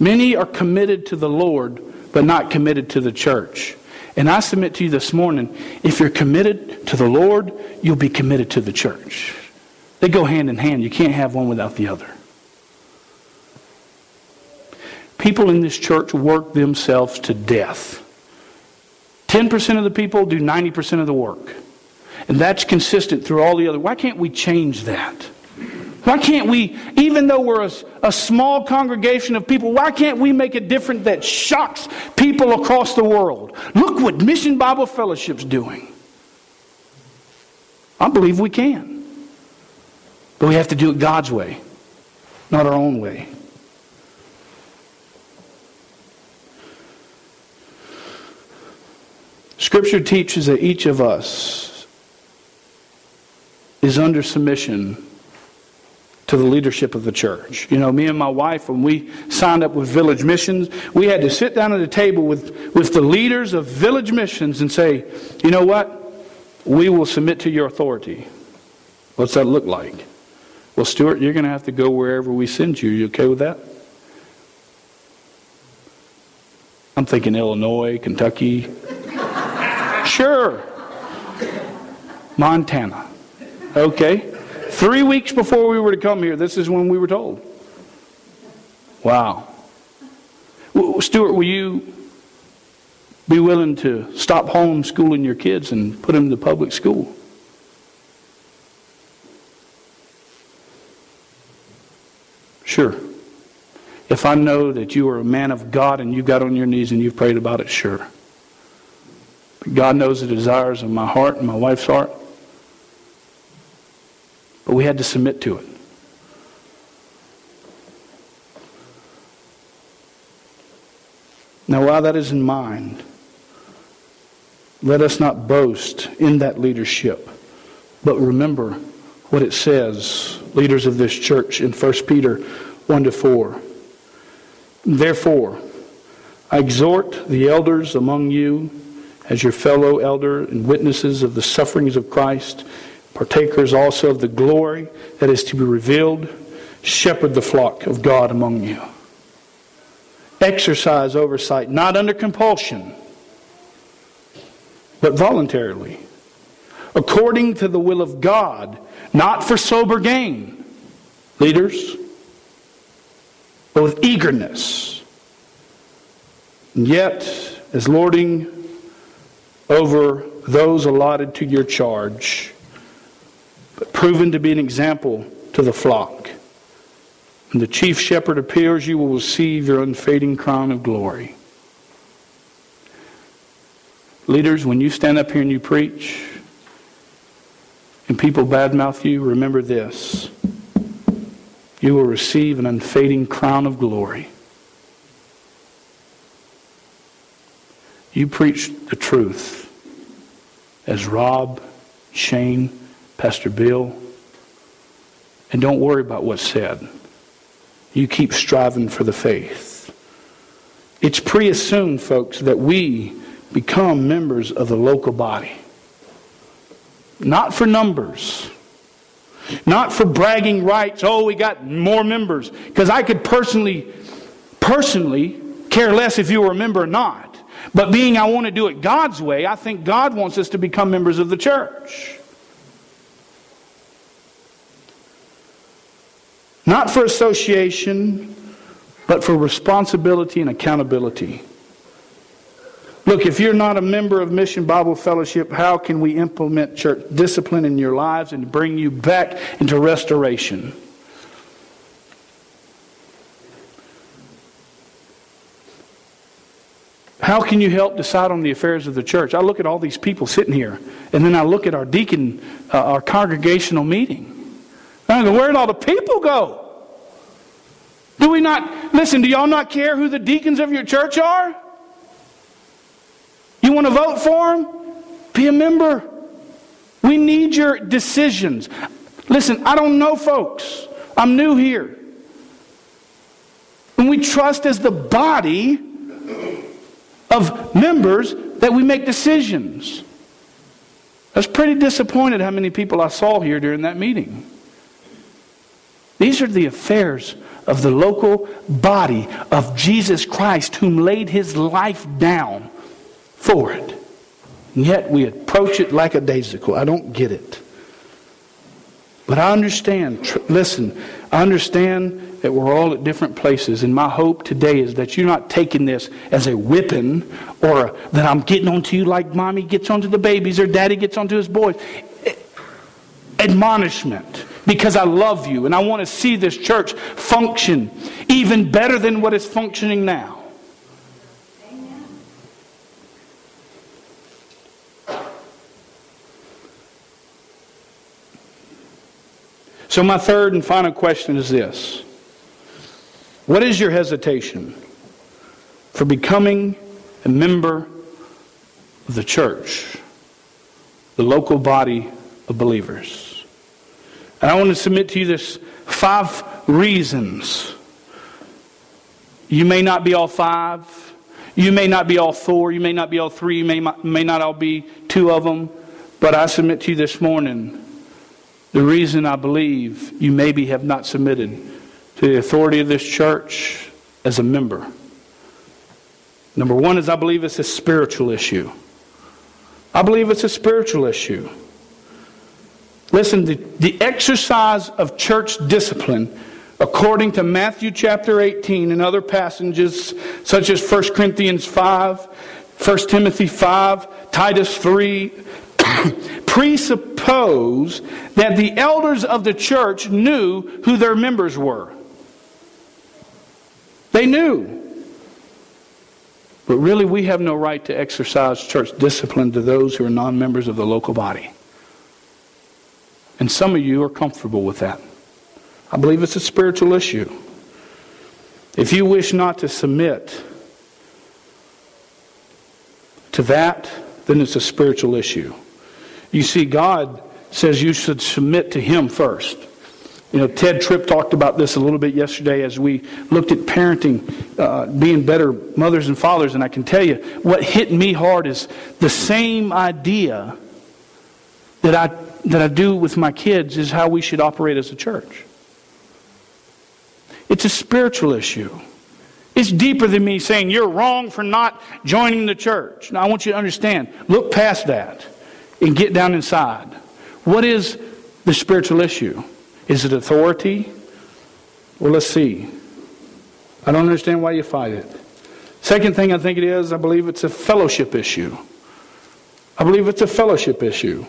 Many are committed to the Lord, but not committed to the church. And I submit to you this morning if you're committed to the Lord, you'll be committed to the church. They go hand in hand. You can't have one without the other. People in this church work themselves to death. 10% of the people do 90% of the work. And that's consistent through all the other. Why can't we change that? Why can't we, even though we're a, a, small congregation of people, why can't we make a difference that shocks people across the world? Look what Mission Bible Fellowship's doing. I believe we can. But we have to do it God's way, not our own way. Scripture teaches that each of us is under submission to the leadership of the church. You know, me and my wife, when we signed up with Village Missions, we had to sit down at a table with, with the leaders of Village Missions and say, you know what? We will submit to your authority. What's that look like? Well, Stuart, you're going to have to go wherever we send you. You okay with that? I'm thinking Illinois, Kentucky. [LAUGHS] sure. Montana. Okay. Three weeks before we were to come here, this is when we were told. Wow. Stuart, will you be willing to stop homeschooling your kids and put them to public school? Sure. If I know that you are a man of God and you got on your knees and you've prayed about it, sure. But God knows the desires of my heart and my wife's heart. But we had to submit to it. Now, while that is in mind, let us not boast in that leadership, but remember what it says, leaders of this church, in 1 Peter 1 to 4. Therefore, I exhort the elders among you as your fellow elder and witnesses of the sufferings of Christ, partakers also of the glory that is to be revealed, shepherd the flock of God among you. Exercise oversight, not under compulsion, but voluntarily, according to the will of God, not for sober gain. Leaders, but with eagerness. And yet, as lording over those allotted to your charge, but proven to be an example to the flock. When the chief shepherd appears, you will receive your unfading crown of glory. Leaders, when you stand up here and you preach, and people badmouth you, remember this you will receive an unfading crown of glory. You preach the truth as Rob, Shane, Pastor Bill, and don't worry about what's said. You keep striving for the faith. It's pre assumed, folks, that we become members of the local body. Not for numbers not for bragging rights. Oh, we got more members. Because I could personally, personally care less if you were a member or not. But being I want to do it God's way, I think God wants us to become members of the church. Not for association, but for responsibility and accountability. Look, if you're not a member of Mission Bible Fellowship, how can we implement church discipline in your lives and bring you back into restoration? How can you help decide on the affairs of the church? I look at all these people sitting here, and then I look at our deacon, uh, our congregational meeting. Where'd all the people go? Do we not, listen, do y'all not care who the deacons of your church are? You want to vote for them? Be a member. We need your decisions. Listen, I don't know, folks. I'm new here. And we trust as the body of members that we make decisions. I was pretty disappointed how many people I saw here during that meeting. These are the affairs of the local body of Jesus Christ, whom laid his life down for it. And yet we approach it like a. I don't get it. But I understand. Tr- listen, I understand that we're all at different places. And my hope today is that you're not taking this as a whipping or a, that I'm getting onto you like mommy gets onto the babies or daddy gets onto his boys. Admonishment because I love you and I want to see this church function even better than what is functioning now. So, my third and final question is this What is your hesitation for becoming a member of the church, the local body of believers? And I want to submit to you this five reasons. You may not be all five. You may not be all four. You may not be all three. You may, may not all be two of them. But I submit to you this morning the reason I believe you maybe have not submitted to the authority of this church as a member. Number one is I believe it's a spiritual issue. I believe it's a spiritual issue. Listen, the, the exercise of church discipline, according to Matthew chapter 18 and other passages such as 1 Corinthians 5, 1 Timothy 5, Titus 3, [COUGHS] presuppose that the elders of the church knew who their members were. They knew. But really, we have no right to exercise church discipline to those who are non members of the local body. And some of you are comfortable with that. I believe it's a spiritual issue. If you wish not to submit to that, then it's a spiritual issue. You see, God says you should submit to Him first. You know, Tedd Tripp talked about this a little bit yesterday as we looked at parenting, uh, being better mothers and fathers. And I can tell you, what hit me hard is the same idea that I, that I do with my kids is how we should operate as a church. It's a spiritual issue. It's deeper than me saying you're wrong for not joining the church. Now, I want you to understand, look past that and get down inside. What is the spiritual issue? Is it authority? Well, let's see. I don't understand why you fight it. Second thing I think it is, I believe it's a fellowship issue. I believe it's a fellowship issue.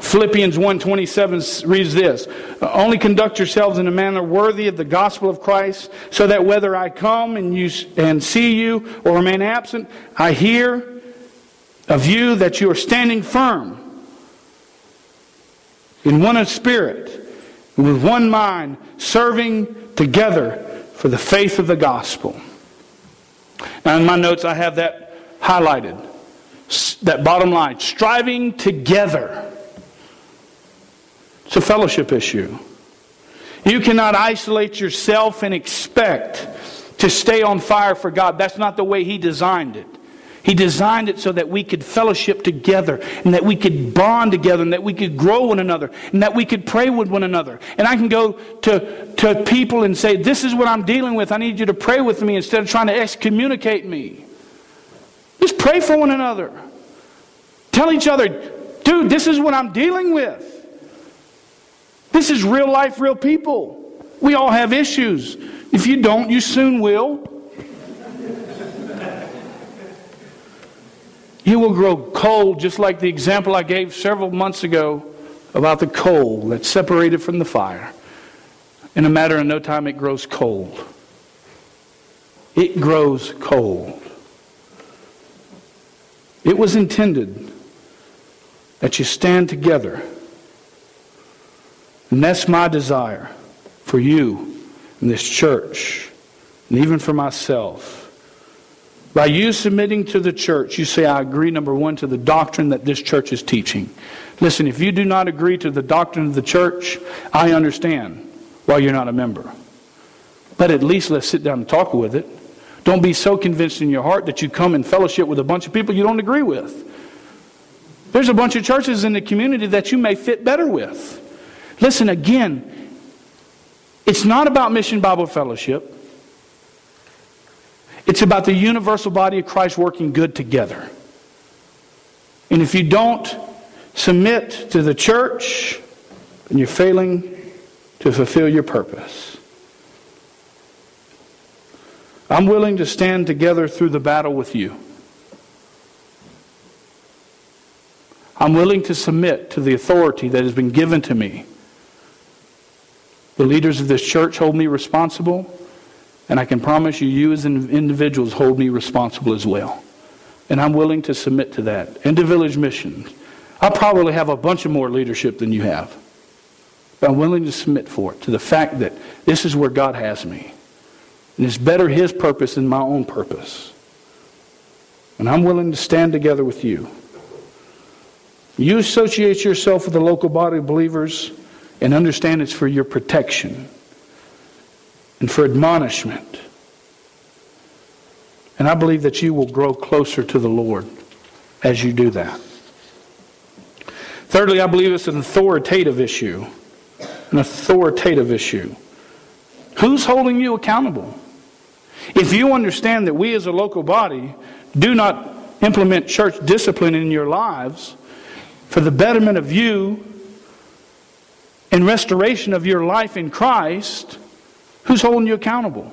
Philippians 1:27 reads this, uh, "Only conduct yourselves in a manner worthy of the gospel of Christ, so that whether I come and you and see you or remain absent, I hear of you that you are standing firm in one spirit, with one mind, serving together for the faith of the gospel. Now, in my notes, I have that highlighted. That bottom line striving together. It's a fellowship issue. You cannot isolate yourself and expect to stay on fire for God. That's not the way He designed it. He designed it so that we could fellowship together and that we could bond together and that we could grow one another and that we could pray with one another. And I can go to, to people and say, This is what I'm dealing with. I need you to pray with me instead of trying to excommunicate me. Just pray for one another. Tell each other, dude, this is what I'm dealing with. This is real life, real people. We all have issues. If you don't, you soon will. You will grow cold, just like the example I gave several months ago about the coal that's separated from the fire. In a matter of no time, it grows cold. It grows cold. It was intended that you stand together. And that's my desire for you in this church, and even for myself. By you submitting to the church, you say, I agree, number one, to the doctrine that this church is teaching. Listen, if you do not agree to the doctrine of the church, I understand why you're not a member. But at least let's sit down and talk with it. Don't be so convinced in your heart that you come in fellowship with a bunch of people you don't agree with. There's a bunch of churches in the community that you may fit better with. Listen, again, It's not about Mission Bible Fellowship. It's about the universal body of Christ working good together. And if you don't submit to the church, then you're failing to fulfill your purpose. I'm willing to stand together through the battle with you. I'm willing to submit to the authority that has been given to me. The leaders of this church hold me responsible. And I can promise you, you as individuals hold me responsible as well. And I'm willing to submit to that. And to Village Missions. I probably have a bunch of more leadership than you have. But I'm willing to submit for it, to the fact that this is where God has me. And it's better His purpose than my own purpose. And I'm willing to stand together with you. You associate yourself with the local body of believers and understand it's for your protection and for admonishment. And I believe that you will grow closer to the Lord as you do that. Thirdly, I believe it's an authoritative issue. An authoritative issue. Who's holding you accountable? If you understand that we as a local body do not implement church discipline in your lives for the betterment of you and restoration of your life in Christ, Who's holding you accountable?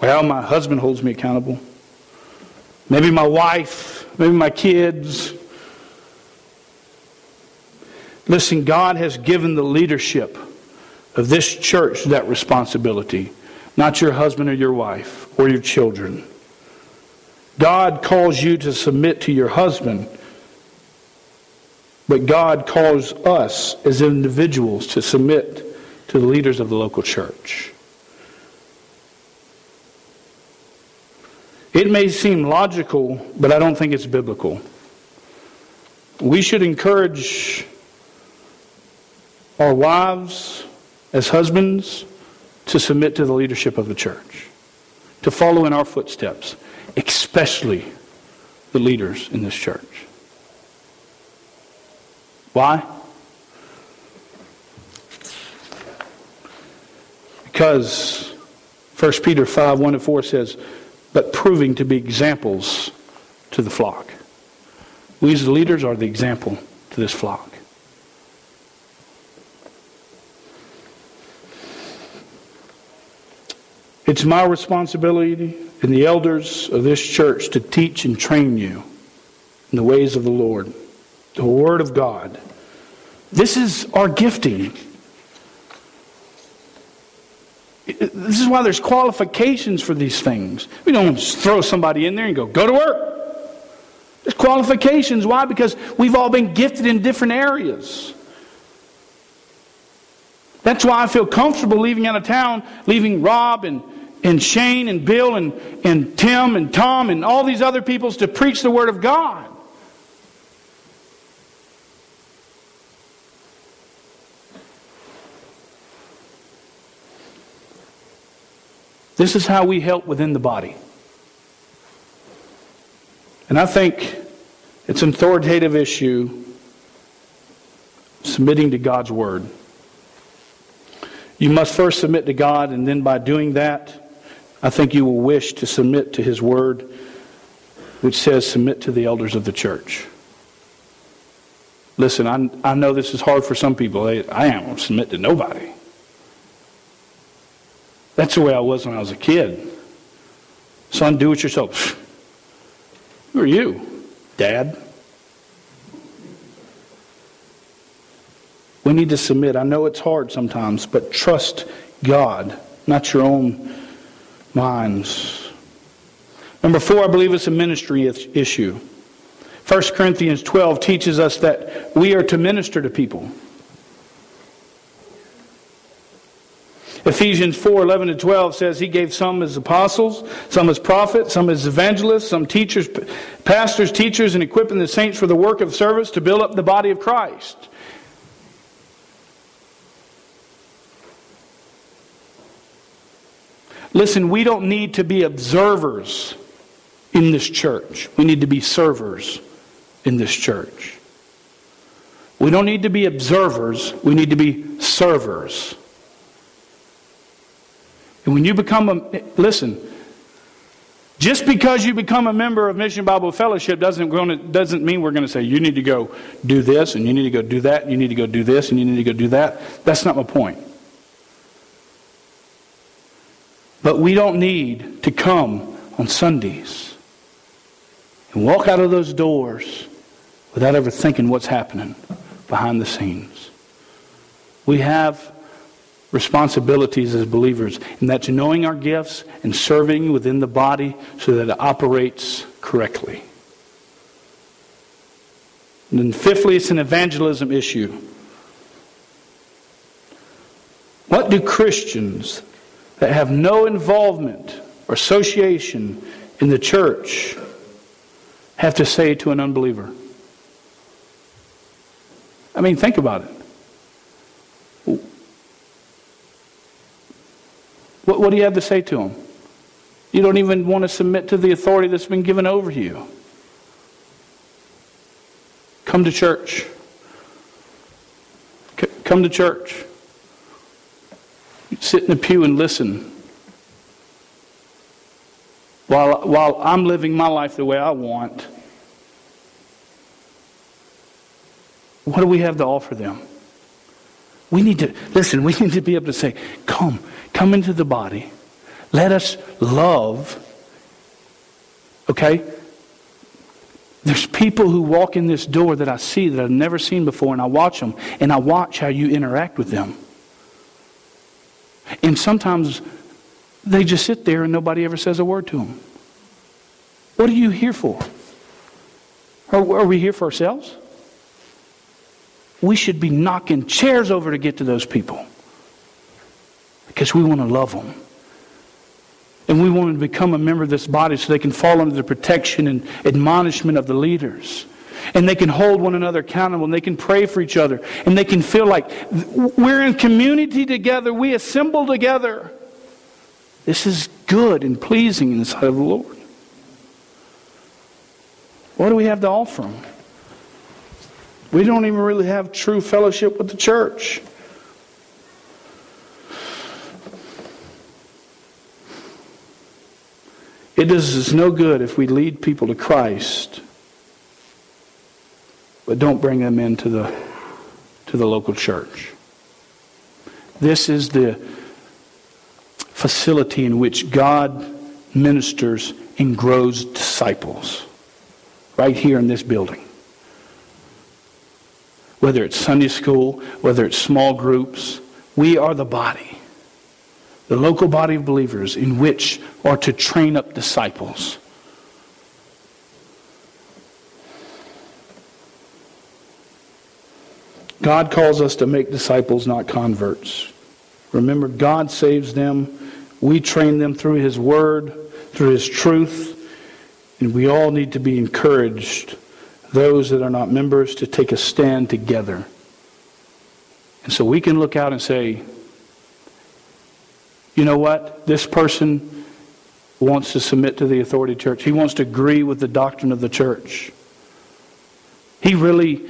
Well, my husband holds me accountable. Maybe my wife, maybe my kids. Listen, God has given the leadership of this church that responsibility, not your husband or your wife or your children. God calls you to submit to your husband, but God calls us as individuals to submit to the leaders of the local church. It may seem logical, but I don't think it's biblical. We should encourage our wives as husbands to submit to the leadership of the church, to follow in our footsteps, especially the leaders in this church. Why? Because 1 Peter 5 1 and 4 says, but proving to be examples to the flock. We as the leaders are the example to this flock. It's my responsibility and the elders of this church to teach and train you in the ways of the Lord, the Word of God. This is our gifting. This is why there's qualifications for these things. We don't throw somebody in there and go, go to work. There's qualifications. Why? Because we've all been gifted in different areas. That's why I feel comfortable leaving out of town, leaving Rob and, and Shane and Bill and, and Tim and Tom and all these other peoples to preach the Word of God. This is how we help within the body. And I think it's an authoritative issue submitting to God's word. You must first submit to God, and then by doing that, I think you will wish to submit to His word, which says, Submit to the elders of the church. Listen, I, I know this is hard for some people. I, I am submit to nobody. That's the way I was when I was a kid. Son, do it yourself. Who are you, Dad? We need to submit. I know it's hard sometimes, but trust God, not your own minds. Number four, I believe it's a ministry issue. 1 Corinthians 12 teaches us that we are to minister to people. Ephesians 4 11 to 12 says he gave some as apostles, some as prophets, some as evangelists, some teachers, pastors, teachers, and equipping the saints for the work of service to build up the body of Christ. Listen, we don't need to be observers in this church. We need to be servers in this church. We don't need to be observers, we need to be servers. And when you become a, listen, just because you become a member of Mission Bible Fellowship doesn't, doesn't mean we're going to say, you need to go do this, and you need to go do that, and you need to go do this, and you need to go do that. That's not my point. But we don't need to come on Sundays and walk out of those doors without ever thinking what's happening behind the scenes. We have responsibilities as believers, and that's knowing our gifts and serving within the body so that it operates correctly. And then, fifthly, it's an evangelism issue. What do Christians that have no involvement or association in the church have to say to an unbeliever? I mean, think about it. What, what do you have to say to them? You don't even want to submit to the authority that's been given over you. Come to church. C- come to church. Sit in the pew and listen. While, while I'm living my life the way I want, what do we have to offer them? We need to, listen, we need to be able to say, come, come into the body. Let us love. Okay? There's people who walk in this door that I see that I've never seen before, and I watch them, and I watch how you interact with them. And sometimes they just sit there and nobody ever says a word to them. What are you here for? Are, are we here for ourselves? We should be knocking chairs over to get to those people because we want to love them. And we want to become a member of this body so they can fall under the protection and admonishment of the leaders. And they can hold one another accountable and they can pray for each other. And they can feel like we're in community together. We assemble together. This is good and pleasing in the sight of the Lord. What do we have to offer them? We don't even really have true fellowship with the church. It does us no good if we lead people to Christ, but don't bring them into the, to the local church. This is the facility in which God ministers and grows disciples, right here in this building. Whether it's Sunday school, whether it's small groups, we are the body the local body of believers in which are to train up disciples. God calls us to make disciples, not converts. Remember, God saves them. We train them through His Word, through His truth. And we all need to be encouraged, those that are not members, to take a stand together. And so we can look out and say, you know what? This person wants to submit to the authority church. He wants to agree with the doctrine of the church. He really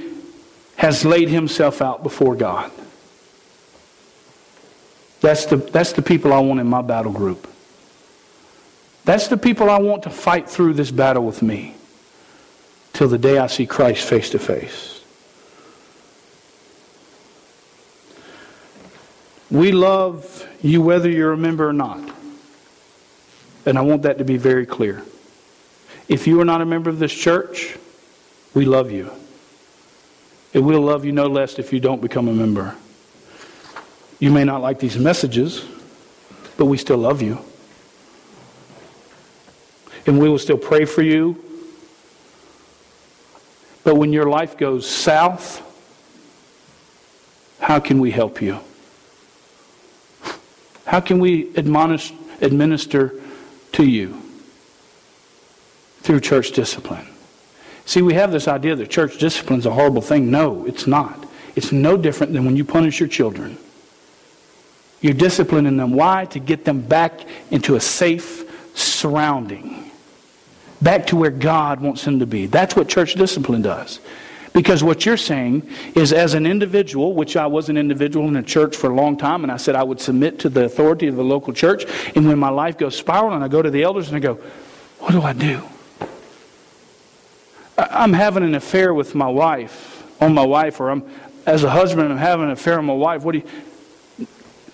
has laid himself out before God. That's the, that's the people I want in my battle group. That's the people I want to fight through this battle with me till the day I see Christ face to face. We love you whether you're a member or not. And I want that to be very clear. If you are not a member of this church, we love you. And we'll love you no less if you don't become a member. You may not like these messages, but we still love you. And we will still pray for you. But when your life goes south, how can we help you? How can we admonish, administer to you? Through church discipline. See, we have this idea that church discipline is a horrible thing. No, it's not. It's no different than when you punish your children. You're disciplining them. Why? To get them back into a safe surrounding. Back to where God wants them to be. That's what church discipline does. Because what you're saying is, as an individual, which I was an individual in a church for a long time, and I said I would submit to the authority of the local church, and when my life goes spiraling, I go to the elders and I go, What do I do? I'm having an affair with my wife, on my wife, or I'm, as a husband, I'm having an affair on my wife. What do you,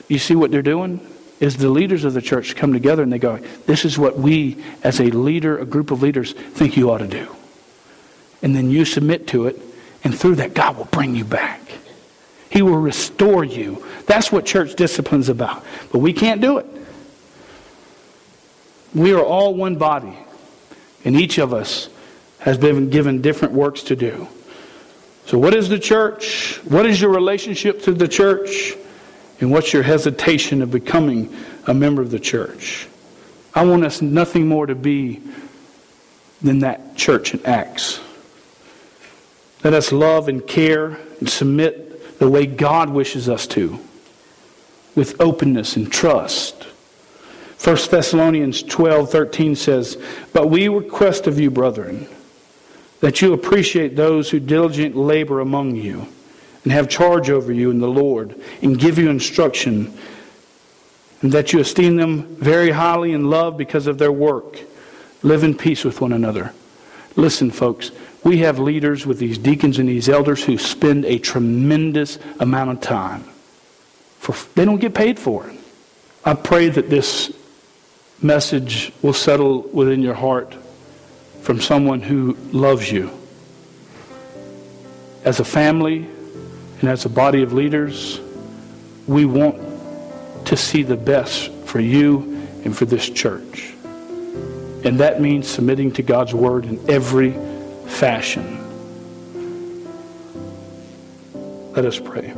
you see what they're doing? Is the leaders of the church come together and they go, This is what we, as a leader, a group of leaders, think you ought to do. And then you submit to it, and through that, God will bring you back. He will restore you. That's what church discipline is about. But we can't do it. We are all one body, and each of us has been given different works to do. So, what is the church? What is your relationship to the church? And what's your hesitation of becoming a member of the church? I want us nothing more to be than that church in Acts. Let us love and care and submit the way God wishes us to, with openness and trust. 1 Thessalonians 12 13 says, But we request of you, brethren, that you appreciate those who diligently labor among you and have charge over you in the Lord and give you instruction, and that you esteem them very highly in love because of their work. Live in peace with one another. Listen, folks, we have leaders with these deacons and these elders who spend a tremendous amount of time. For, they don't get paid for it. I pray that this message will settle within your heart from someone who loves you. As a family and as a body of leaders, we want to see the best for you and for this church. And that means submitting to God's word in every fashion. Let us pray.